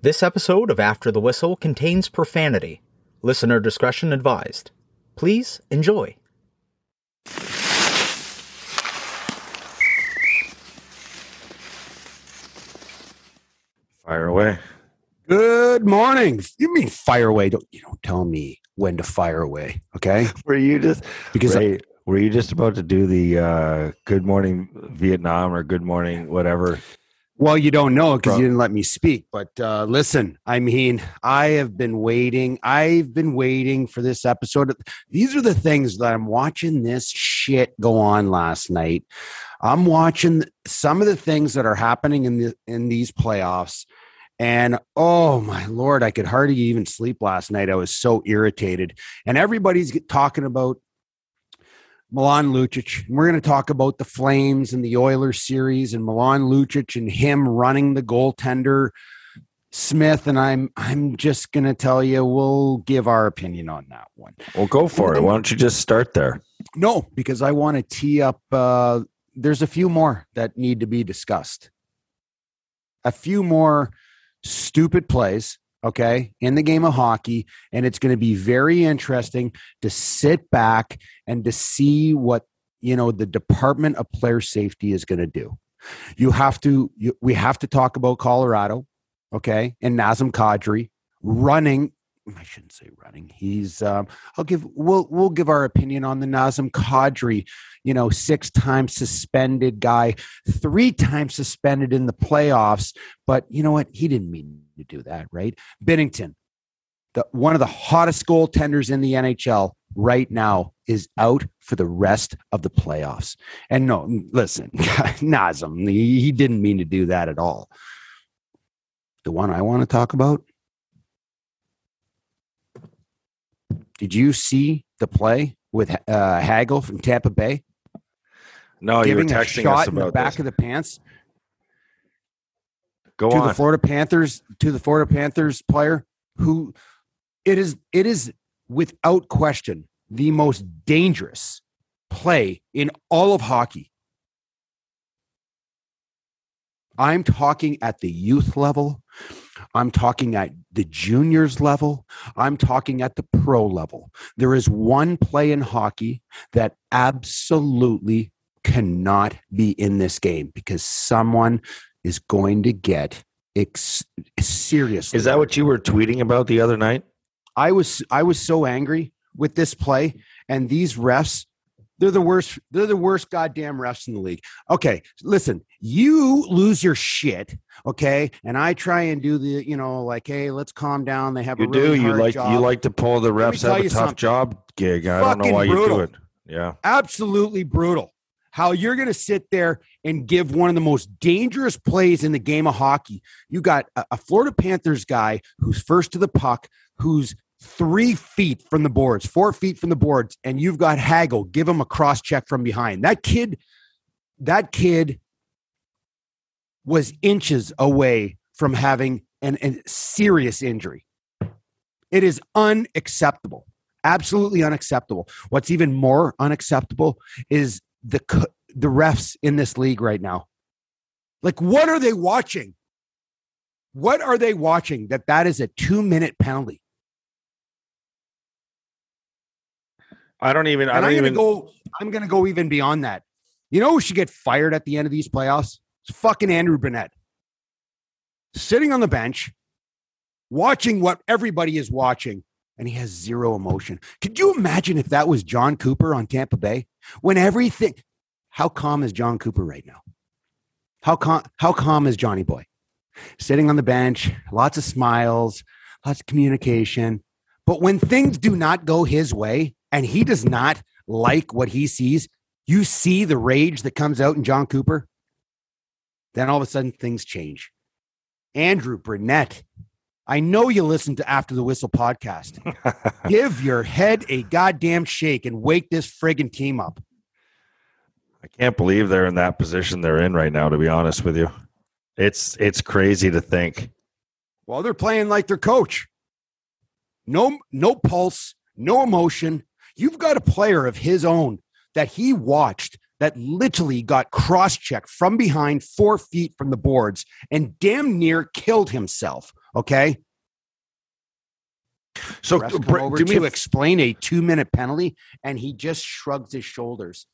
This episode of After the Whistle contains profanity. Listener discretion advised. Please enjoy. Fire away. Good morning. You mean fire away? Don't you don't tell me when to fire away, okay? Were you just Because Ray, were you just about to do the uh, Good Morning Vietnam or Good Morning whatever? Well, you don't know because you didn't let me speak. But uh, listen, I mean, I have been waiting. I've been waiting for this episode. These are the things that I'm watching this shit go on last night. I'm watching some of the things that are happening in the in these playoffs. And oh my lord, I could hardly even sleep last night. I was so irritated. And everybody's talking about Milan Lucic. We're going to talk about the Flames and the Oilers series and Milan Lucic and him running the goaltender Smith. And I'm I'm just going to tell you, we'll give our opinion on that one. Well, go for it. Why don't you just start there? No, because I want to tee up. Uh, there's a few more that need to be discussed. A few more stupid plays, okay, in the game of hockey. And it's going to be very interesting to sit back and to see what, you know, the Department of Player Safety is going to do. You have to, you, we have to talk about Colorado, okay, and Nazem Kadri running. I shouldn't say running. He's, um, I'll give, we'll, we'll give our opinion on the Nazem Kadri, you know, six times suspended guy, three times suspended in the playoffs. But you know what? He didn't mean to do that, right? Binnington, the, one of the hottest goaltenders in the NHL right now, is out for the rest of the playoffs. And no, listen, Nazem, he, he didn't mean to do that at all. The one I want to talk about. Did you see the play with uh, Hagel from Tampa Bay? No, you were giving a texting shot us in the back this. of the pants Go to on. the Florida Panthers to the Florida Panthers player who it is it is without question the most dangerous play in all of hockey. I'm talking at the youth level. I'm talking at the juniors level. I'm talking at the pro level. There is one play in hockey that absolutely cannot be in this game because someone is going to get ex- seriously. Is that what you were tweeting about the other night? I was? I was so angry with this play and these refs. They're the worst. They're the worst goddamn refs in the league. Okay, listen. You lose your shit, okay, and I try and do the, you know, like, hey, let's calm down. They have You a really do. You like job. you like to pull the refs have a tough something. job gig. I don't know Fucking why you do it. Yeah. absolutely brutal. How you're going to sit there and give one of the most dangerous plays in the game of hockey. You got a, Florida Panthers guy who's first to the puck, who's three feet from the boards, four feet from the boards, and you've got Hagel give him a cross check from behind. That kid, that kid was inches away from having an, a serious injury. It is unacceptable. Absolutely unacceptable. What's even more unacceptable is the the refs in this league right now. Like, what are they watching? What are they watching that that is a two minute penalty? I don't even. I don't I'm even. gonna go. I'm gonna go even beyond that. You know who should get fired at the end of these playoffs? It's fucking Andrew Brunette, sitting on the bench, watching what everybody is watching, and he has zero emotion. Could you imagine if that was John Cooper on Tampa Bay? When everything, how calm is John Cooper right now? How calm? How calm is Johnny Boy? Sitting on the bench, lots of smiles, lots of communication. But when things do not go his way, and he does not like what he sees, you see the rage that comes out in John Cooper. Then all of a sudden things change. Andrew Brunette, I know you listen to After the Whistle podcast. Give your head a goddamn shake and wake this friggin' team up. I can't believe they're in that position they're in right now. To be honest with you, it's it's crazy to think. Well, they're playing like their coach. No, no pulse, no emotion. You've got a player of his own that he watched that literally got cross checked from behind four feet from the boards and damn near killed himself Okay. So Refs come Br- do me to explain a two minute penalty, and he just shrugs his shoulders.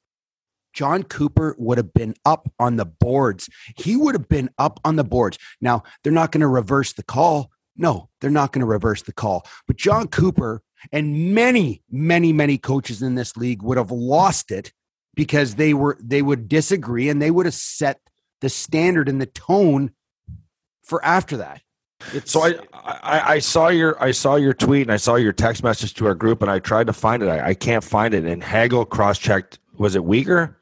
John Cooper would have been up on the boards. He would have been up on the boards. Now, they're not going to reverse the call. No, they're not going to reverse the call. But John Cooper and many, many, many coaches in this league would have lost it because they were they would disagree and they would have set the standard and the tone for after that. It's, So I, I I saw your I saw your tweet and I saw your text message to our group and I tried to find it. I, I can't find it. And Hagel cross checked. Was it Weegar?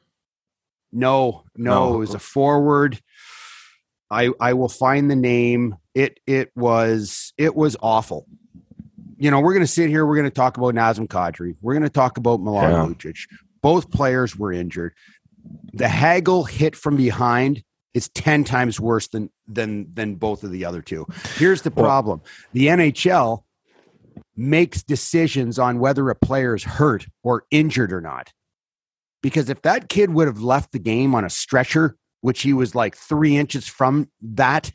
No, no, No. it was a forward. I I will find the name. It it was it was awful. You know, we're going to sit here. We're going to talk about Nazem Kadri. We're going to talk about Milan Yeah. Lucic. Both players were injured. The Hagel hit from behind is ten times worse than than than both of the other two. Here's the problem: the NHL makes decisions on whether a player is hurt or injured or not. Because if that kid would have left the game on a stretcher, which he was like three inches from that,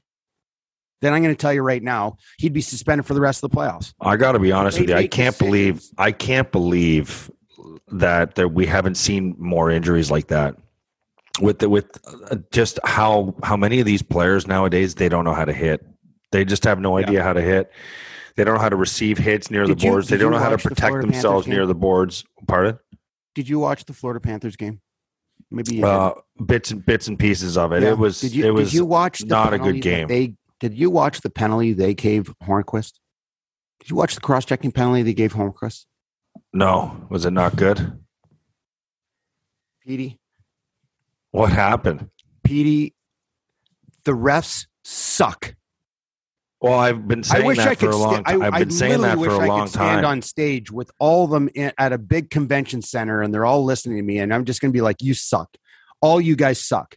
then I'm going to tell you right now, he'd be suspended for the rest of the playoffs. I got to be honest They with you. I can't believe. I can't believe that that we haven't seen more injuries like that. With the, with uh, just how how many of these players nowadays they don't know how to hit. They just have no Yeah. idea how to hit. They don't know how to receive hits near Did the you- boards. they don't know how to watch the protect themselves near the boards. Pardon? Did you watch the Florida Panthers game? Maybe Uh, bits and bits and pieces of it. Yeah. It was Did you, it was did you watch not a good game. They did you watch the penalty they gave Hornqvist? Did you watch the cross-checking penalty they gave Hornqvist? no. Was it not good? Petey, What happened? Petey, the refs suck. Well, I've been saying I wish that I for could. a long I, time. I've I been saying that for a wish I long could stand time. on stage with all of them in, at a big convention center, and they're all listening to me, and I'm just going to be like, "You suck. All you guys suck.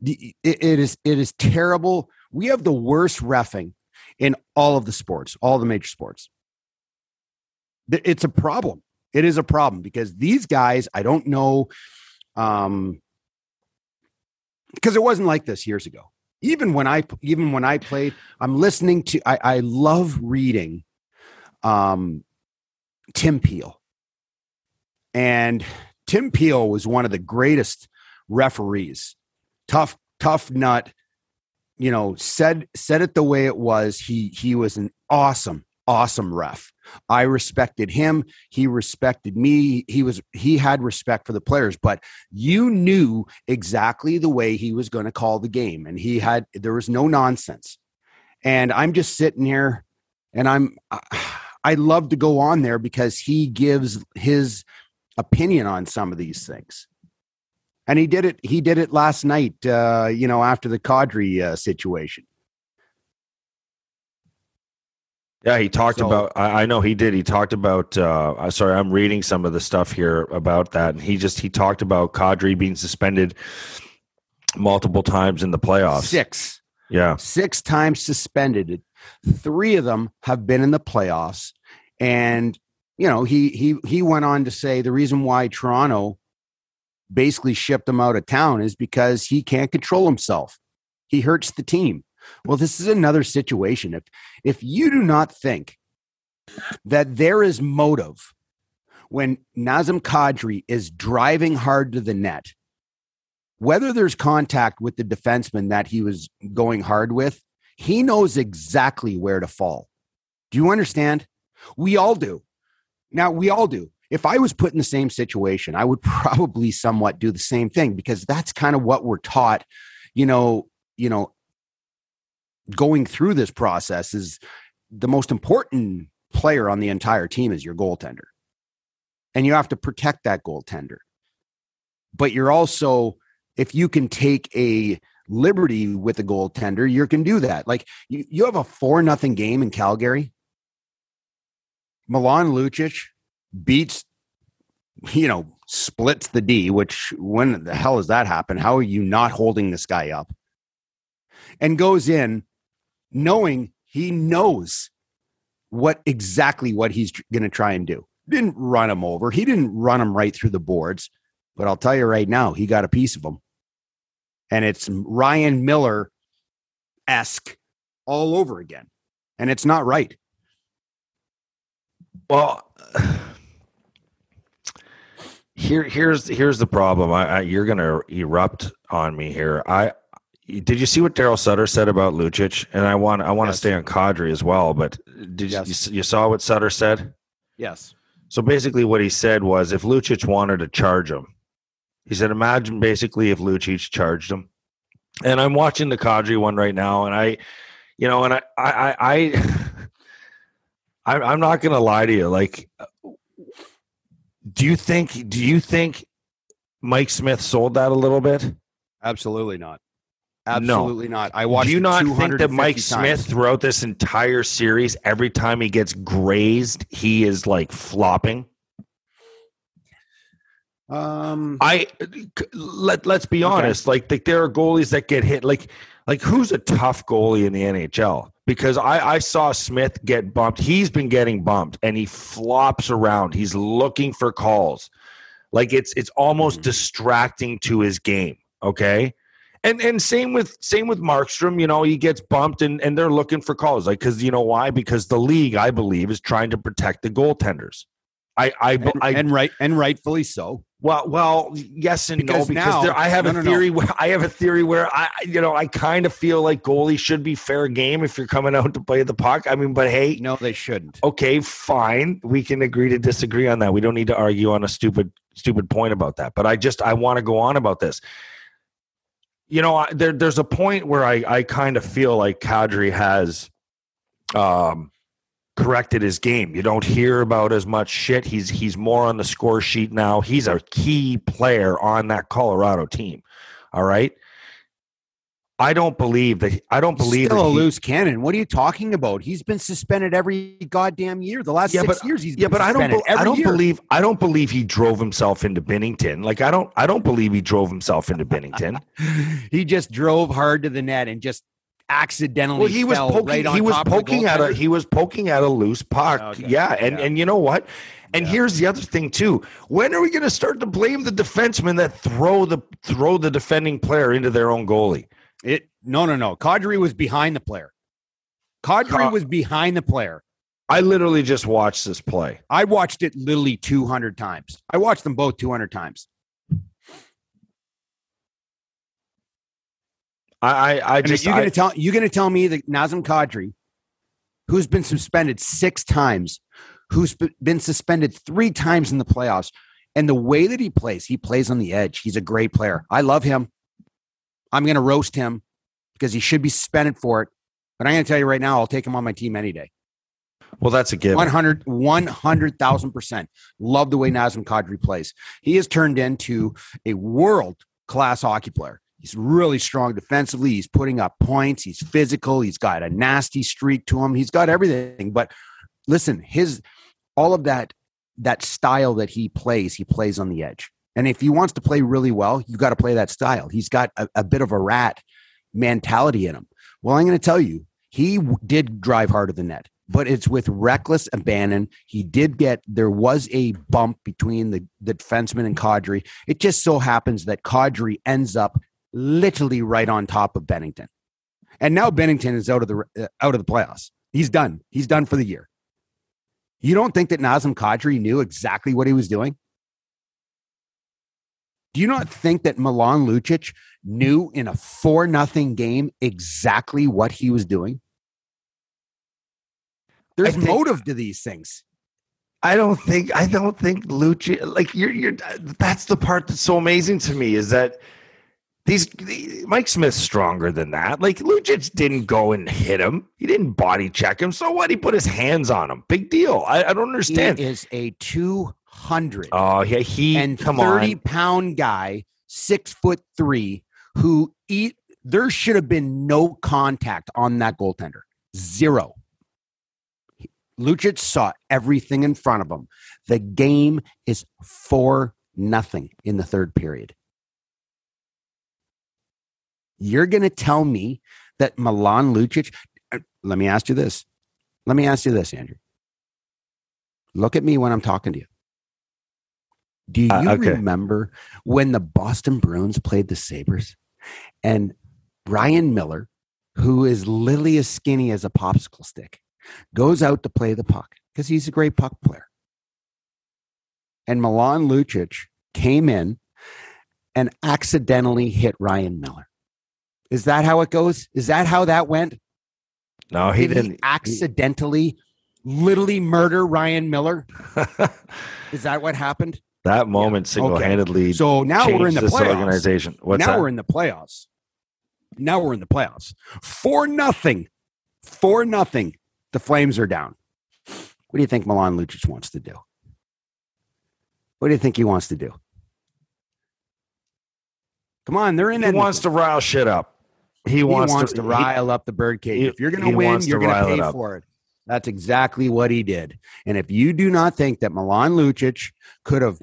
The- It, it is. It is terrible. We have the worst refing in all of the sports, all the major sports. It's a problem. It is a problem because these guys, I don't know, um, because it wasn't like this years ago even when I even when I played, I'm listening to I, I love reading um Tim Peel. And Tim Peel was one of the greatest referees. Tough, tough nut, you know, said said it the way it was. He he was an awesome, awesome ref. I respected him. He respected me. He was he had respect for the players, but you knew exactly the way he was going to call the game and he had there was no nonsense and i'm just sitting here and i'm i love to go on there because he gives his opinion on some of these things and he did it he did it last night uh you know after the Kadri uh, situation Yeah, he talked So- about. I, I know he did. He talked about. Uh, sorry, I'm reading some of the stuff here about that, and he just he talked about Kadri being suspended multiple times in the playoffs. six Yeah, six times suspended. Three of them have been in the playoffs, and you know he he he went on to say the reason why Toronto basically shipped him out of town is because he can't control himself. He hurts the team. Well, this is another situation. If if you do not think that there is motive when Nazem Kadri is driving hard to the net, whether there's contact with the defenseman that he was going hard with, he knows exactly where to fall. Do you understand? We all do. Now, we all do. If I was put in the same situation, I would probably somewhat do the same thing because that's kind of what we're taught, you know, you know, going through this process is the most important player on the entire team is your goaltender. And you have to protect that goaltender. But you're also if you can take a liberty with a goaltender, you can do that. Like you, you have a four nothing game in Calgary. Milan Lucic beats, you know, splits the D, which when the hell has that happened? How are you not holding this guy up? And goes in knowing he knows what exactly what he's going to try and do. Didn't run him over. He didn't run him right through the boards. But I'll tell you right now, he got a piece of him. And it's Ryan Miller esque all over again. and it's not right. Well, here here's here's the problem. I, I you're gonna erupt on me here. I did you see what Daryl Sutter said about Lucic? And I want I want Yes. to stay on Kadri as well. But did Yes. you you saw what Sutter said? Yes. So basically, what he said was, if Lucic wanted to charge him, he said, imagine basically if Lucic charged him. And I'm watching the Kadri one right now, and I, you know, and I, I, I, I I'm, I'm not gonna lie to you. Like, do you think? Do you think Mike Smith sold that a little bit? Absolutely not. No. Absolutely not. I watched. Do you not think that Mike times. Smith throughout this entire series, every time he gets grazed, he is like flopping? Um, I let let's be Okay. honest. Like, like there are goalies that get hit. Like like who's a tough goalie in the NHL? Because I I saw Smith get bumped. He's been getting bumped, and he flops around. He's looking for calls. Like it's it's almost Mhm. distracting to his game. Okay. And, and same with same with Markstrom, you know, he gets bumped and, and they're looking for calls. Like, because you know why? Because the league, I believe, is trying to protect the goaltenders. I I, and, I and right and rightfully so. well, well, yes and no, Because because now- there, I have no, a no, no. theory. Where, I have a theory where I, you know, I kind of feel like goalies should be fair game if you're coming out to play the puck. I mean, but hey, No, they shouldn't. okay, fine, we can agree to disagree on that. We don't need to argue on a stupid, stupid point about that. But I just, I want to go on about this. You know, I, there, there's a point where I, I kind of feel like Kadri has, um, corrected his game. You don't hear about as much shit. He's he's more on the score sheet now. He's a key player on that Colorado team. All right. I don't believe that. I don't believe Still a he- loose cannon. What are you talking about? He's been suspended every goddamn year. The last Yeah, six but- years, he's Yeah, been but I don't. be- I don't year. believe. I don't believe he drove himself into Binnington. Like I don't. I don't believe he drove himself into Binnington. he just drove hard to the net and just accidentally. well, he was poking. right he was top of the poking at a. He was poking at a loose puck. Oh, okay. Yeah, and Yeah. and you know what? And Yeah. here's the other thing too. When are we going to start to blame the defensemen that throw the throw the defending player into their own goalie? It no, no, no. Kadri was behind the player. Kadri Ka- was behind the player. I literally just watched this play. I watched it literally 200 times. I watched them both 200 times. I I, I just you're going to tell you're going to tell me that Nazem Kadri, who's been suspended six times, who's been suspended three times in the playoffs, and the way that he plays, he plays on the edge. He's a great player. I love him. I'm going to roast him because he should be suspended for it. But I'm going to tell you right now, I'll take him on my team any day. well, that's a given. 100, 100,000%. Love the way Nazem Kadri plays. He has turned into a world class hockey player. He's really strong defensively. He's putting up points. He's physical. He's got a nasty streak to him. He's got everything. But listen, his all of that that style that he plays, he plays on the edge. And if he wants to play really well, you got to play that style. He's got a, a bit of a rat mentality in him. Well, I'm going to tell you, he w- did drive hard of the net, but it's with reckless abandon. He did get there was a bump between the, the defenseman and Kadri. It just so happens that Kadri ends up literally right on top of Binnington, and now Binnington is out of the uh, out of the playoffs. He's done. He's done for the year. You don't think that Nazem Kadri knew exactly what he was doing? Do you not think that Milan Lucic knew in a four nothing game exactly what he was doing? There's think- motive to these things. I don't think I don't think Lucci like you're you're that's the part that's so amazing to me is that these the, Mike Smith's stronger than that. Like Lucic didn't go and hit him. He didn't body check him. So what? He put his hands on him. Big deal. I, I don't He understand. is a 200 Oh yeah, he and come 30 on. pound guy, six foot three, who eat. There should have been no contact on that goaltender. Zero. Lucic saw everything in front of him. The game is four nothing in the third period. You're going to tell me that Milan Lucic. uh, Let me ask you this. Let me ask you this, Andrew. Look at me when I'm talking to you. Do you Uh, okay. remember when the Boston Bruins played the Sabres and Ryan Miller, who is literally as skinny as a popsicle stick, goes out to play the puck because he's a great puck player. And Milan Lucic came in and accidentally hit Ryan Miller. Is that how it goes? Is that how that went? No, he Did didn't. accidentally, literally murder Ryan Miller. Is that what happened? That moment single-handedly So now we're in the playoffs. organization. What's now that? we're in the playoffs. Now we're in the playoffs. For nothing. For nothing. The Flames are down. What do you think Milan Lucic wants to do? What do you think he wants to do? Come on, they're in. he wants to rile shit up. He, He wants, wants, to, he- rile up the birdcage. if you're going to win, you're going to pay for it. That's exactly what he did. And if you do not think that Milan Lucic could have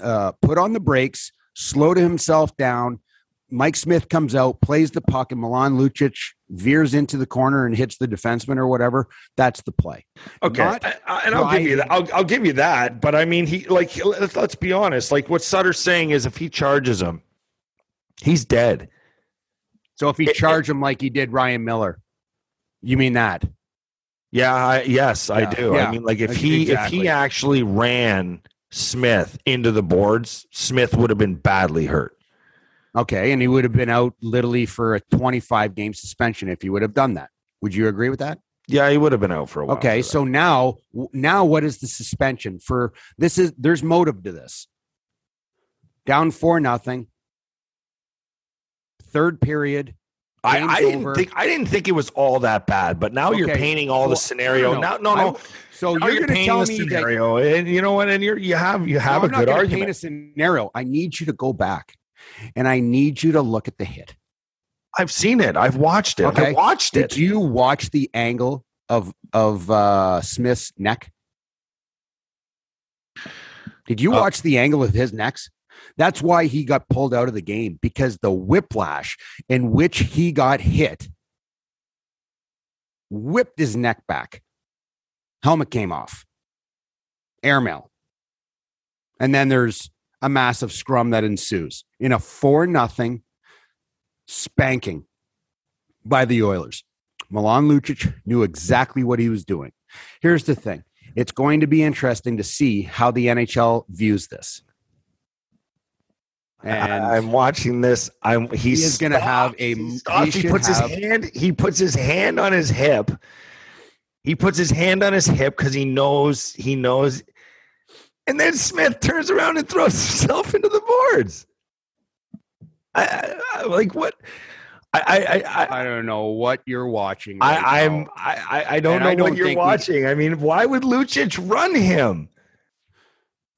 uh, put on the brakes, slowed himself down, Mike Smith comes out, plays the puck, and Milan Lucic veers into the corner and hits the defenseman or whatever. That's the play. Okay, Not I- and I'll give you that. I'll, I'll give you that. But I mean, he like let's, let's be honest. Like what Sutter's saying is, if he charges him, he's dead. So if he charged him like he did Ryan Miller, you mean that? Yeah, I, yes, I do. yeah, I mean, like if he if he actually ran Smith into the boards, Smith would have been badly hurt. Okay, and he would have been out literally for a 25 game suspension if he would have done that. Would you agree with that? Yeah, he would have been out for a while. Okay, so now now what is the suspension for this is there's motive to this. Down 4 nothing. Third period. I, I didn't over. think I didn't think it was all that bad. But now you're painting all the scenario. no, no, no, no. I- so now you're, you're going to painting tell the me that scenario, and you know what? And you're you have you have No, a I'm good argument. Paint a scenario. I need you to go back, and I need you to look at the hit. I've seen it. I've watched it. Okay. I watched Did it. Did you watch the angle of of uh, Smith's neck? Did you Uh, watch the angle of his necks? That's why he got pulled out of the game because the whiplash in which he got hit whipped his neck back. Helmet came off. Airmail. And then there's a massive scrum that ensues in a 4 nothing spanking by the Oilers. Milan Lucic knew exactly what he was doing. Here's the thing it's going to be interesting to see how the NHL views this. And I'm watching this. I'm he he's is going to have a. He, he he puts have- his hand. He puts his hand on his hip. He puts his hand on his hip because he knows. He knows. And then Smith turns around and throws himself into the boards. I, I, I like what. I I I. I don't know what you're watching. right I, I'm. I, I- don't And know I don't what you're think we- watching. I mean, why would Lucic run him?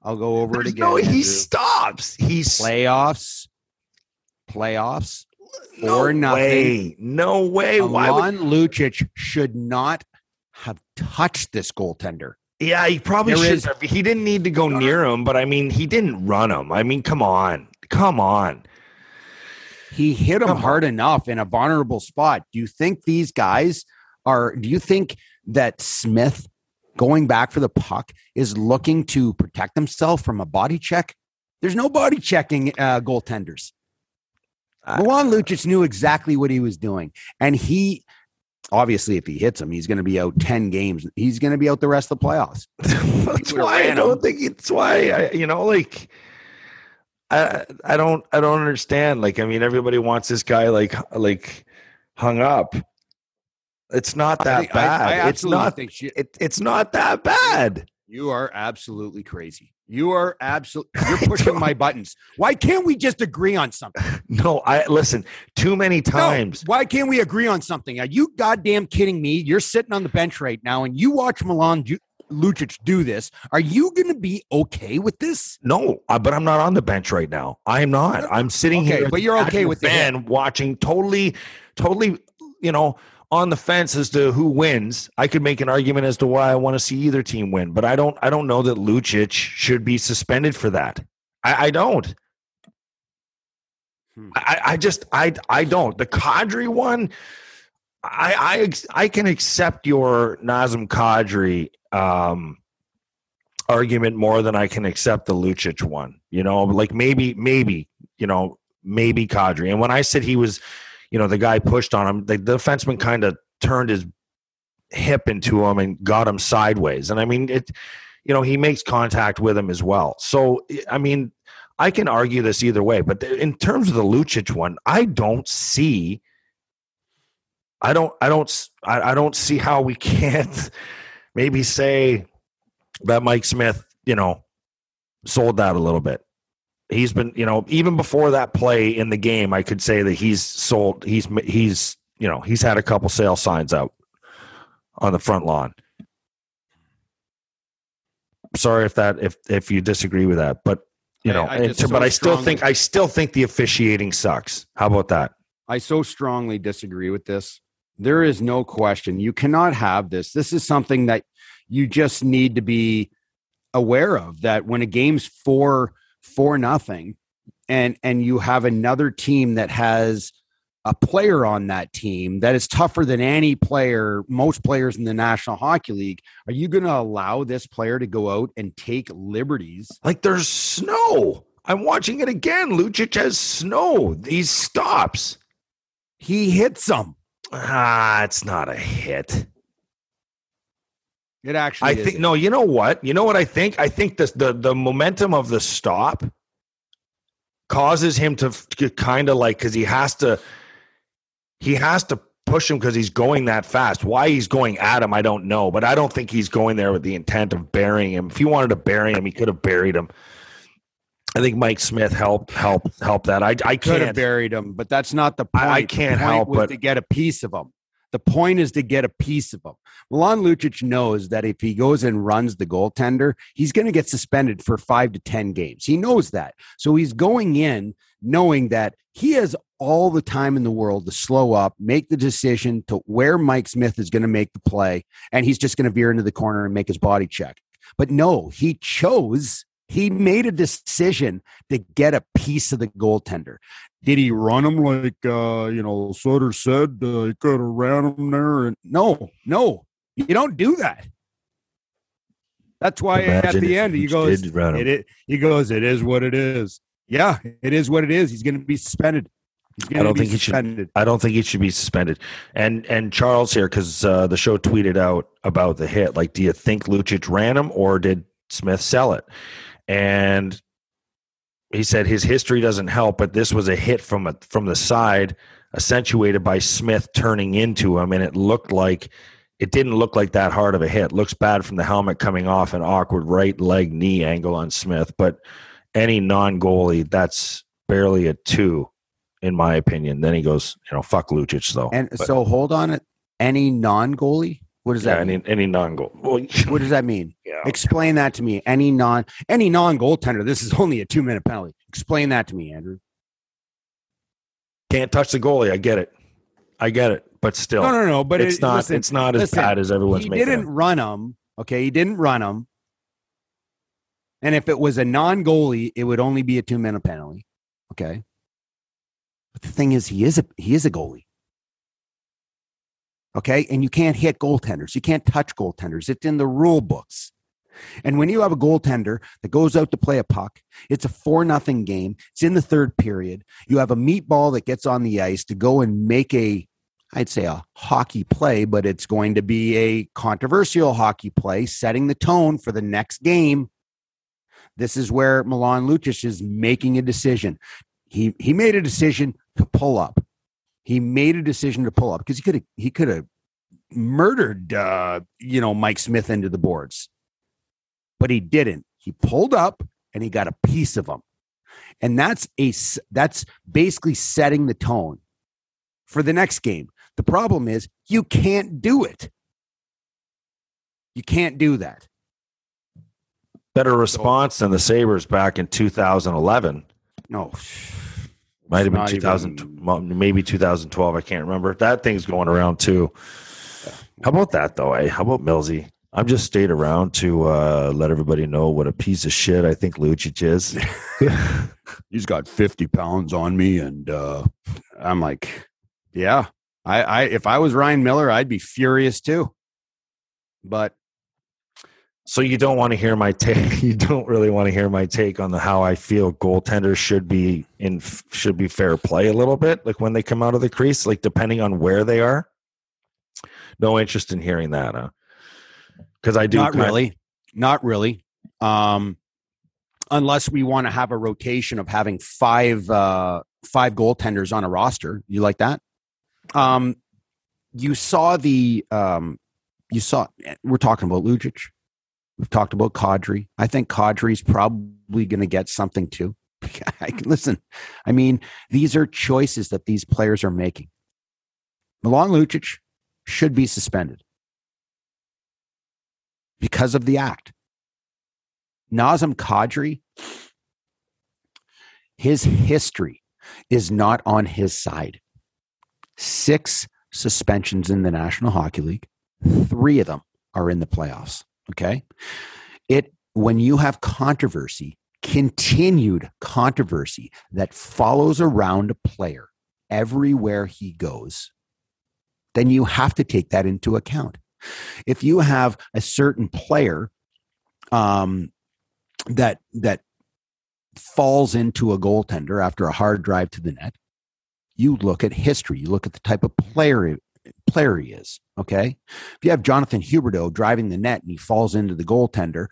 I'll go over There's it again. no, he Andrew. stops. He's playoffs. Playoffs. no or nothing. way. No way. Why would Lucic should not have touched this goaltender. Yeah, he probably There should is- He didn't need to go No, near him, but I mean, he didn't run him. I mean, come on. Come on. He hit him on. hard enough in a vulnerable spot. Do you think these guys are? Do you think that Smith going back for the puck is looking to protect himself from a body check? There's no body checking uh, goaltenders. I- Milan Lucic knew exactly what he was doing, and he obviously, if he hits him, he's going to be out ten games. He's going to be out the rest of the playoffs. That's why I don't him. think it's why I, you know, like I I don't I don't understand. Like, I mean, everybody wants this guy like like hung up. It's not that I- bad. I it's not think she- it, it's not that bad. You are absolutely crazy. You are absolutely. You're pushing my buttons. Why can't we just agree on something? No, I listen, too many No, times. why can't we agree on something? Are you goddamn kidding me? You're sitting on the bench right now, and you watch Milan Ju- Lucic do this. Are you going to be okay with this? No, uh, but I'm not on the bench right now. I'm not. I'm sitting Okay, here. but you're okay with fan watching, totally, totally, you know, on the fence as to who wins. I could make an argument as to why I want to see either team win, but I don't. I don't know that Lucic should be suspended for that. I, I don't. Hmm. I, I just I I don't. The Kadri one, I I I can accept your Nazem Kadri um argument more than I can accept the Lucic one. You know, like maybe maybe you know maybe Kadri. And when I said he was, you know, the guy pushed on him, the, the defenseman kind of turned his hip into him and got him sideways. And I mean, it, you know, he makes contact with him as well. So, I mean, I can argue this either way, but in terms of the Lucic one, I don't see. I don't. I don't. I, I don't see how we can't maybe say that Mike Smith, you know, sold that a little bit. He's been, you know, even before that play in the game, I could say that he's sold. He's he's you know he's had a couple sale signs out on the front lawn. Sorry if that if if you disagree with that, but you know, I, I but so I still strongly, think I still think the officiating sucks. How about that? I so strongly disagree with this. There is no question. You cannot have this. This is something that you just need to be aware of that when a game's four four nothing and and you have another team that has a player on that team that is tougher than any player, most players in the National Hockey League, are you going to allow this player to go out and take liberties? Like there's snow. I'm watching it again. Lucic has snow. These stops. He hits them. Ah, it's not a hit. It actually. I think no. You know what? You know what I think? I think the the the momentum of the stop causes him to, to kind of like because he has to he has to push him because he's going that fast. Why he's going at him, I don't know, but I don't think he's going there with the intent of burying him. If he wanted to bury him, he could have buried him. I think Mike Smith helped help help that. I I could have buried him, but that's not the point. I, I can't help but to get a piece of him. The point is to get a piece of them. Milan Lucic knows that if he goes and runs the goaltender, he's going to get suspended for five to 10 games. He knows that. So he's going in knowing that he has all the time in the world to slow up, make the decision to where Mike Smith is going to make the play, and he's just going to veer into the corner and make his body check. But no, he chose he made a decision to get a piece of the goaltender. Did he run him like uh, you know Sutter said? Uh, he could have ran him there. And no, no, you don't do that. That's why Imagine at the end he goes, it, it, he goes, it is what it is. Yeah, it is what it is. He's going to be suspended. I don't think suspended. he should. I don't think he should be suspended. And and Charles here because uh, the show tweeted out about the hit. Like, do you think Lucic ran him or did Smith sell it? And he said his history doesn't help, but this was a hit from a, from the side, accentuated by Smith turning into him, and it looked like it didn't look like that hard of a hit. Looks bad from the helmet coming off an awkward right leg knee angle on Smith, but any non goalie, that's barely a two, in my opinion. Then he goes, you know, fuck Lucic though. And but, so hold on, any non goalie what does yeah, that mean? Any, any non-goal. Well, what does that mean? Yeah. Explain that to me. Any non any non-goaltender. This is only a two-minute penalty. Explain that to me, Andrew. Can't touch the goalie. I get it. I get it. But still, no, no, no. But it's it, not. Listen, it's not as listen, bad as everyone's he making. He didn't it. run him. Okay, he didn't run him. And if it was a non-goalie, it would only be a two-minute penalty. Okay. But the thing is, he is a he is a goalie. Okay. And you can't hit goaltenders. You can't touch goaltenders. It's in the rule books. And when you have a goaltender that goes out to play a puck, it's a four nothing game. It's in the third period. You have a meatball that gets on the ice to go and make a, I'd say a hockey play, but it's going to be a controversial hockey play, setting the tone for the next game. This is where Milan Lucic is making a decision. He he made a decision to pull up. He made a decision to pull up because he could have he could have murdered uh, you know Mike Smith into the boards, but he didn't. He pulled up and he got a piece of him, and that's a that's basically setting the tone for the next game. The problem is you can't do it. You can't do that. Better response than the Sabres back in 2011. No. Might have been 2000, even... maybe 2012. I can't remember. That thing's going around too. How about that though? Eh? How about Millsy? I'm just stayed around to uh, let everybody know what a piece of shit I think Lucic is. He's got 50 pounds on me, and uh, I'm like, yeah. I, I if I was Ryan Miller, I'd be furious too. But so you don't want to hear my take. You don't really want to hear my take on the how I feel goaltenders should be in should be fair play a little bit, like when they come out of the crease, like depending on where they are. No interest in hearing that, huh? Because I do Not really. Not really. Um, unless we want to have a rotation of having five uh, five goaltenders on a roster. You like that? Um, you saw the um, you saw. We're talking about Lucic. We've talked about Kadri. I think Kadri's probably going to get something too. I can listen. I mean, these are choices that these players are making. Milan Lucic should be suspended because of the act. Nazem Kadri, his history is not on his side. Six suspensions in the National Hockey League, three of them are in the playoffs. Okay. It, when you have controversy, continued controversy that follows around a player everywhere he goes, then you have to take that into account. If you have a certain player um, that that falls into a goaltender after a hard drive to the net, you look at history. You look at the type of player player he is. Okay, if you have Jonathan Huberdeau driving the net and he falls into the goaltender,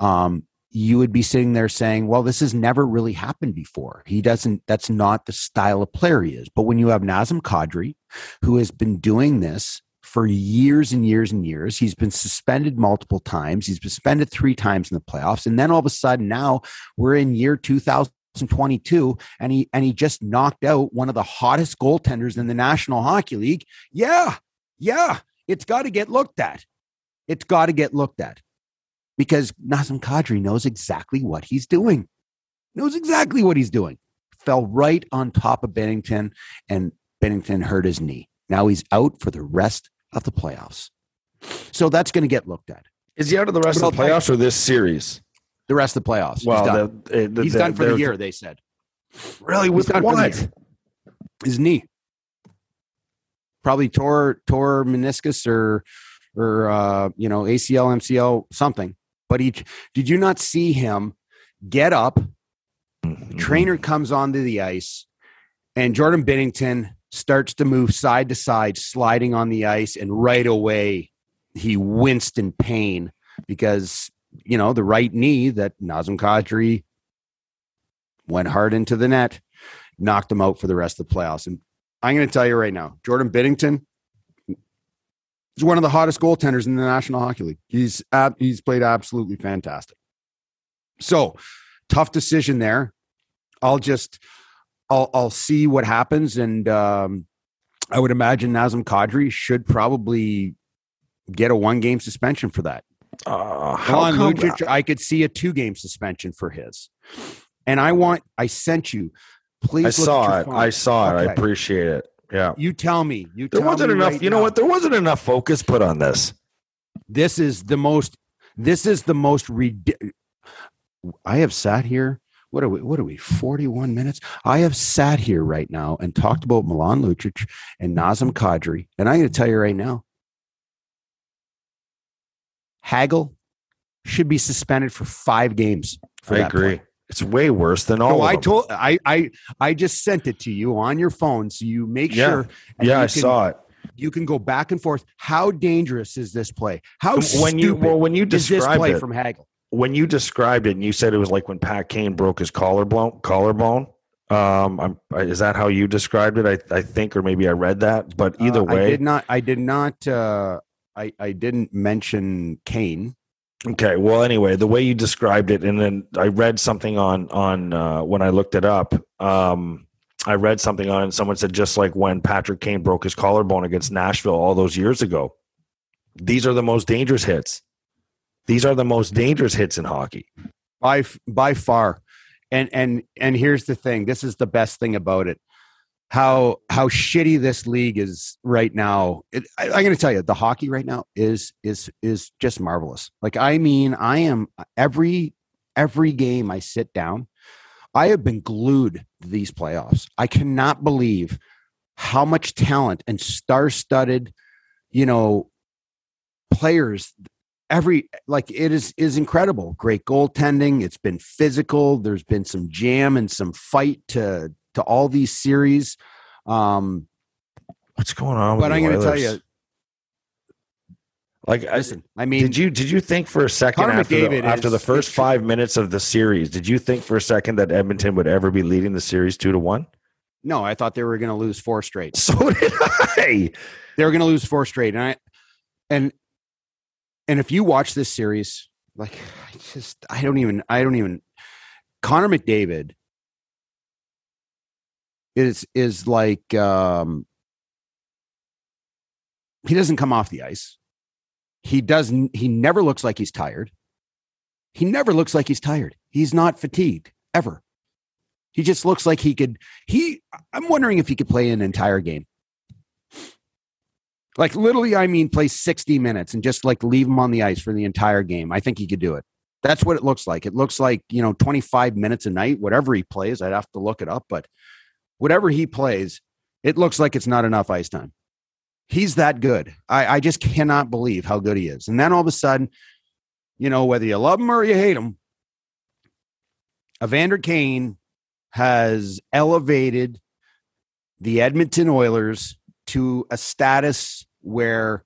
um, you would be sitting there saying, "Well, this has never really happened before. He doesn't. That's not the style of player he is." But when you have Nazem Kadri, who has been doing this for years and years and years. He's been suspended multiple times. He's been suspended three times in the playoffs. And then all of a sudden now we're in year 2022 and he and he just knocked out one of the hottest goaltenders in the National Hockey League. Yeah. Yeah. It's got to get looked at. It's got to get looked at. Because Nazem Kadri knows exactly what he's doing. Knows exactly what he's doing. Fell right on top of Binnington and Binnington hurt his knee. Now he's out for the rest of the playoffs. So that's going to get looked at. Is he out of the rest But of the playoffs or this series? The rest of the playoffs. Well, he's done, the- the- he's the- done for the year, they said. Really, He's with done what? His knee. Probably tore tore meniscus or or uh, you know, ACL, MCL, something. But he did you not see him get up? Mm-hmm. Trainer comes onto the ice, and Jordan Binnington starts to move side to side, sliding on the ice, and right away he winced in pain because you know the right knee that Nazem Kadri went hard into the net, knocked him out for the rest of the playoffs. And I'm going to tell you right now, Jordan Binnington is one of the hottest goaltenders in the National Hockey League. He's he's played absolutely fantastic. So tough decision there. I'll just I'll I'll see what happens, and um, I would imagine Nazem Kadri should probably get a one game suspension for that. Uh, how Milan come- Lucic, I could see a two game suspension for his. And I want I sent you. Please I saw it. phone. I saw it. I appreciate it. Yeah. You tell me. You There tell wasn't me enough. right you know now. what? There wasn't enough focus put on this. This is the most. This is the most. I have sat here. What are we? What are we? Forty-one minutes. I have sat here right now and talked about Milan Lucic and Nazem Kadri, and I'm going to tell you right now, Hagel should be suspended for five games. For I that play. agree. It's way worse than all. Of I told I I I just sent it to you on your phone, so you make Yeah. sure. and Yeah, you I can- saw it. You can go back and forth. How dangerous is this play? How when you well, when you is this described play it, from Hagel? when you described it, and you said it was like when Pat Kane broke his collarbone. Collarbone. Um, I'm, is that how you described it? I, I think, or maybe I read that. But either Uh, I way, did not. I did not. Uh, I I didn't mention Kane. Okay. Well, anyway, the way you described it, and then I read something on on uh, when I looked it up. Um, I read something on it. Someone said just like when Patrick Kane broke his collarbone against Nashville all those years ago. These are the most dangerous hits. These are the most dangerous hits in hockey. by by far and and and here's the thing this is the best thing about it how how shitty this league is right now. It, I, i'm going to tell you the hockey right now is is is just marvelous. Like i mean i am every every game i sit down i have been glued to these playoffs. I cannot believe how much talent and star-studded you know players every like it is is incredible. Great goaltending. It's been physical. There's been some jam and some fight to to all these series um What's going on? With but i'm going to tell you Like, I, Listen, I mean, did you did you think for a second Connor after the, after the first five minutes of the series? Did you think for a second that Edmonton would ever be leading the series two to one? no, I thought they were going to lose four straight. So did I. They were going to lose four straight, and I and and if you watch this series, like I just I don't even I don't even Connor McDavid is is like um he doesn't come off the ice. He doesn't he never looks like he's tired. He never looks like he's tired. He's not fatigued ever. He just looks like he could he I'm wondering if he could play an entire game. Like literally, I mean, play 60 minutes and just like leave him on the ice for the entire game. I think he could do it. That's what it looks like. It looks like, you know, 25 minutes a night, whatever he plays. I'd have to look it up, but whatever he plays, it looks like it's not enough ice time. He's that good. I, I just cannot believe how good he is. And then all of a sudden, you know, whether you love him or you hate him, Evander Kane has elevated the Edmonton Oilers to a status where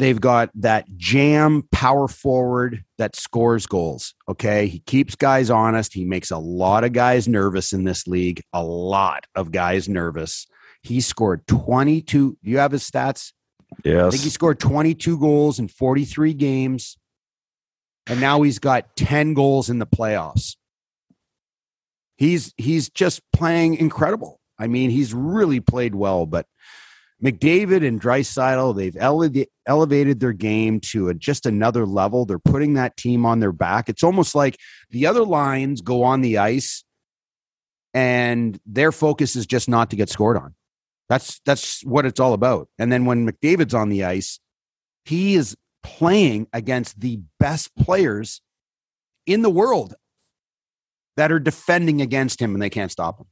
they've got that jam power forward that scores goals. Okay. He keeps guys honest. He makes a lot of guys nervous in this league, a lot of guys nervous. He scored 22. Do you have his stats? Yes. I think he scored 22 goals in 43 games. And now he's got 10 goals in the playoffs. He's he's just playing incredible. I mean, he's really played well, but McDavid and Draisaitl, they've ele- elevated their game to a, just another level. They're putting that team on their back. It's almost like the other lines go on the ice and their focus is just not to get scored on. That's that's what it's all about. And then when McDavid's on the ice, he is playing against the best players in the world that are defending against him and they can't stop him.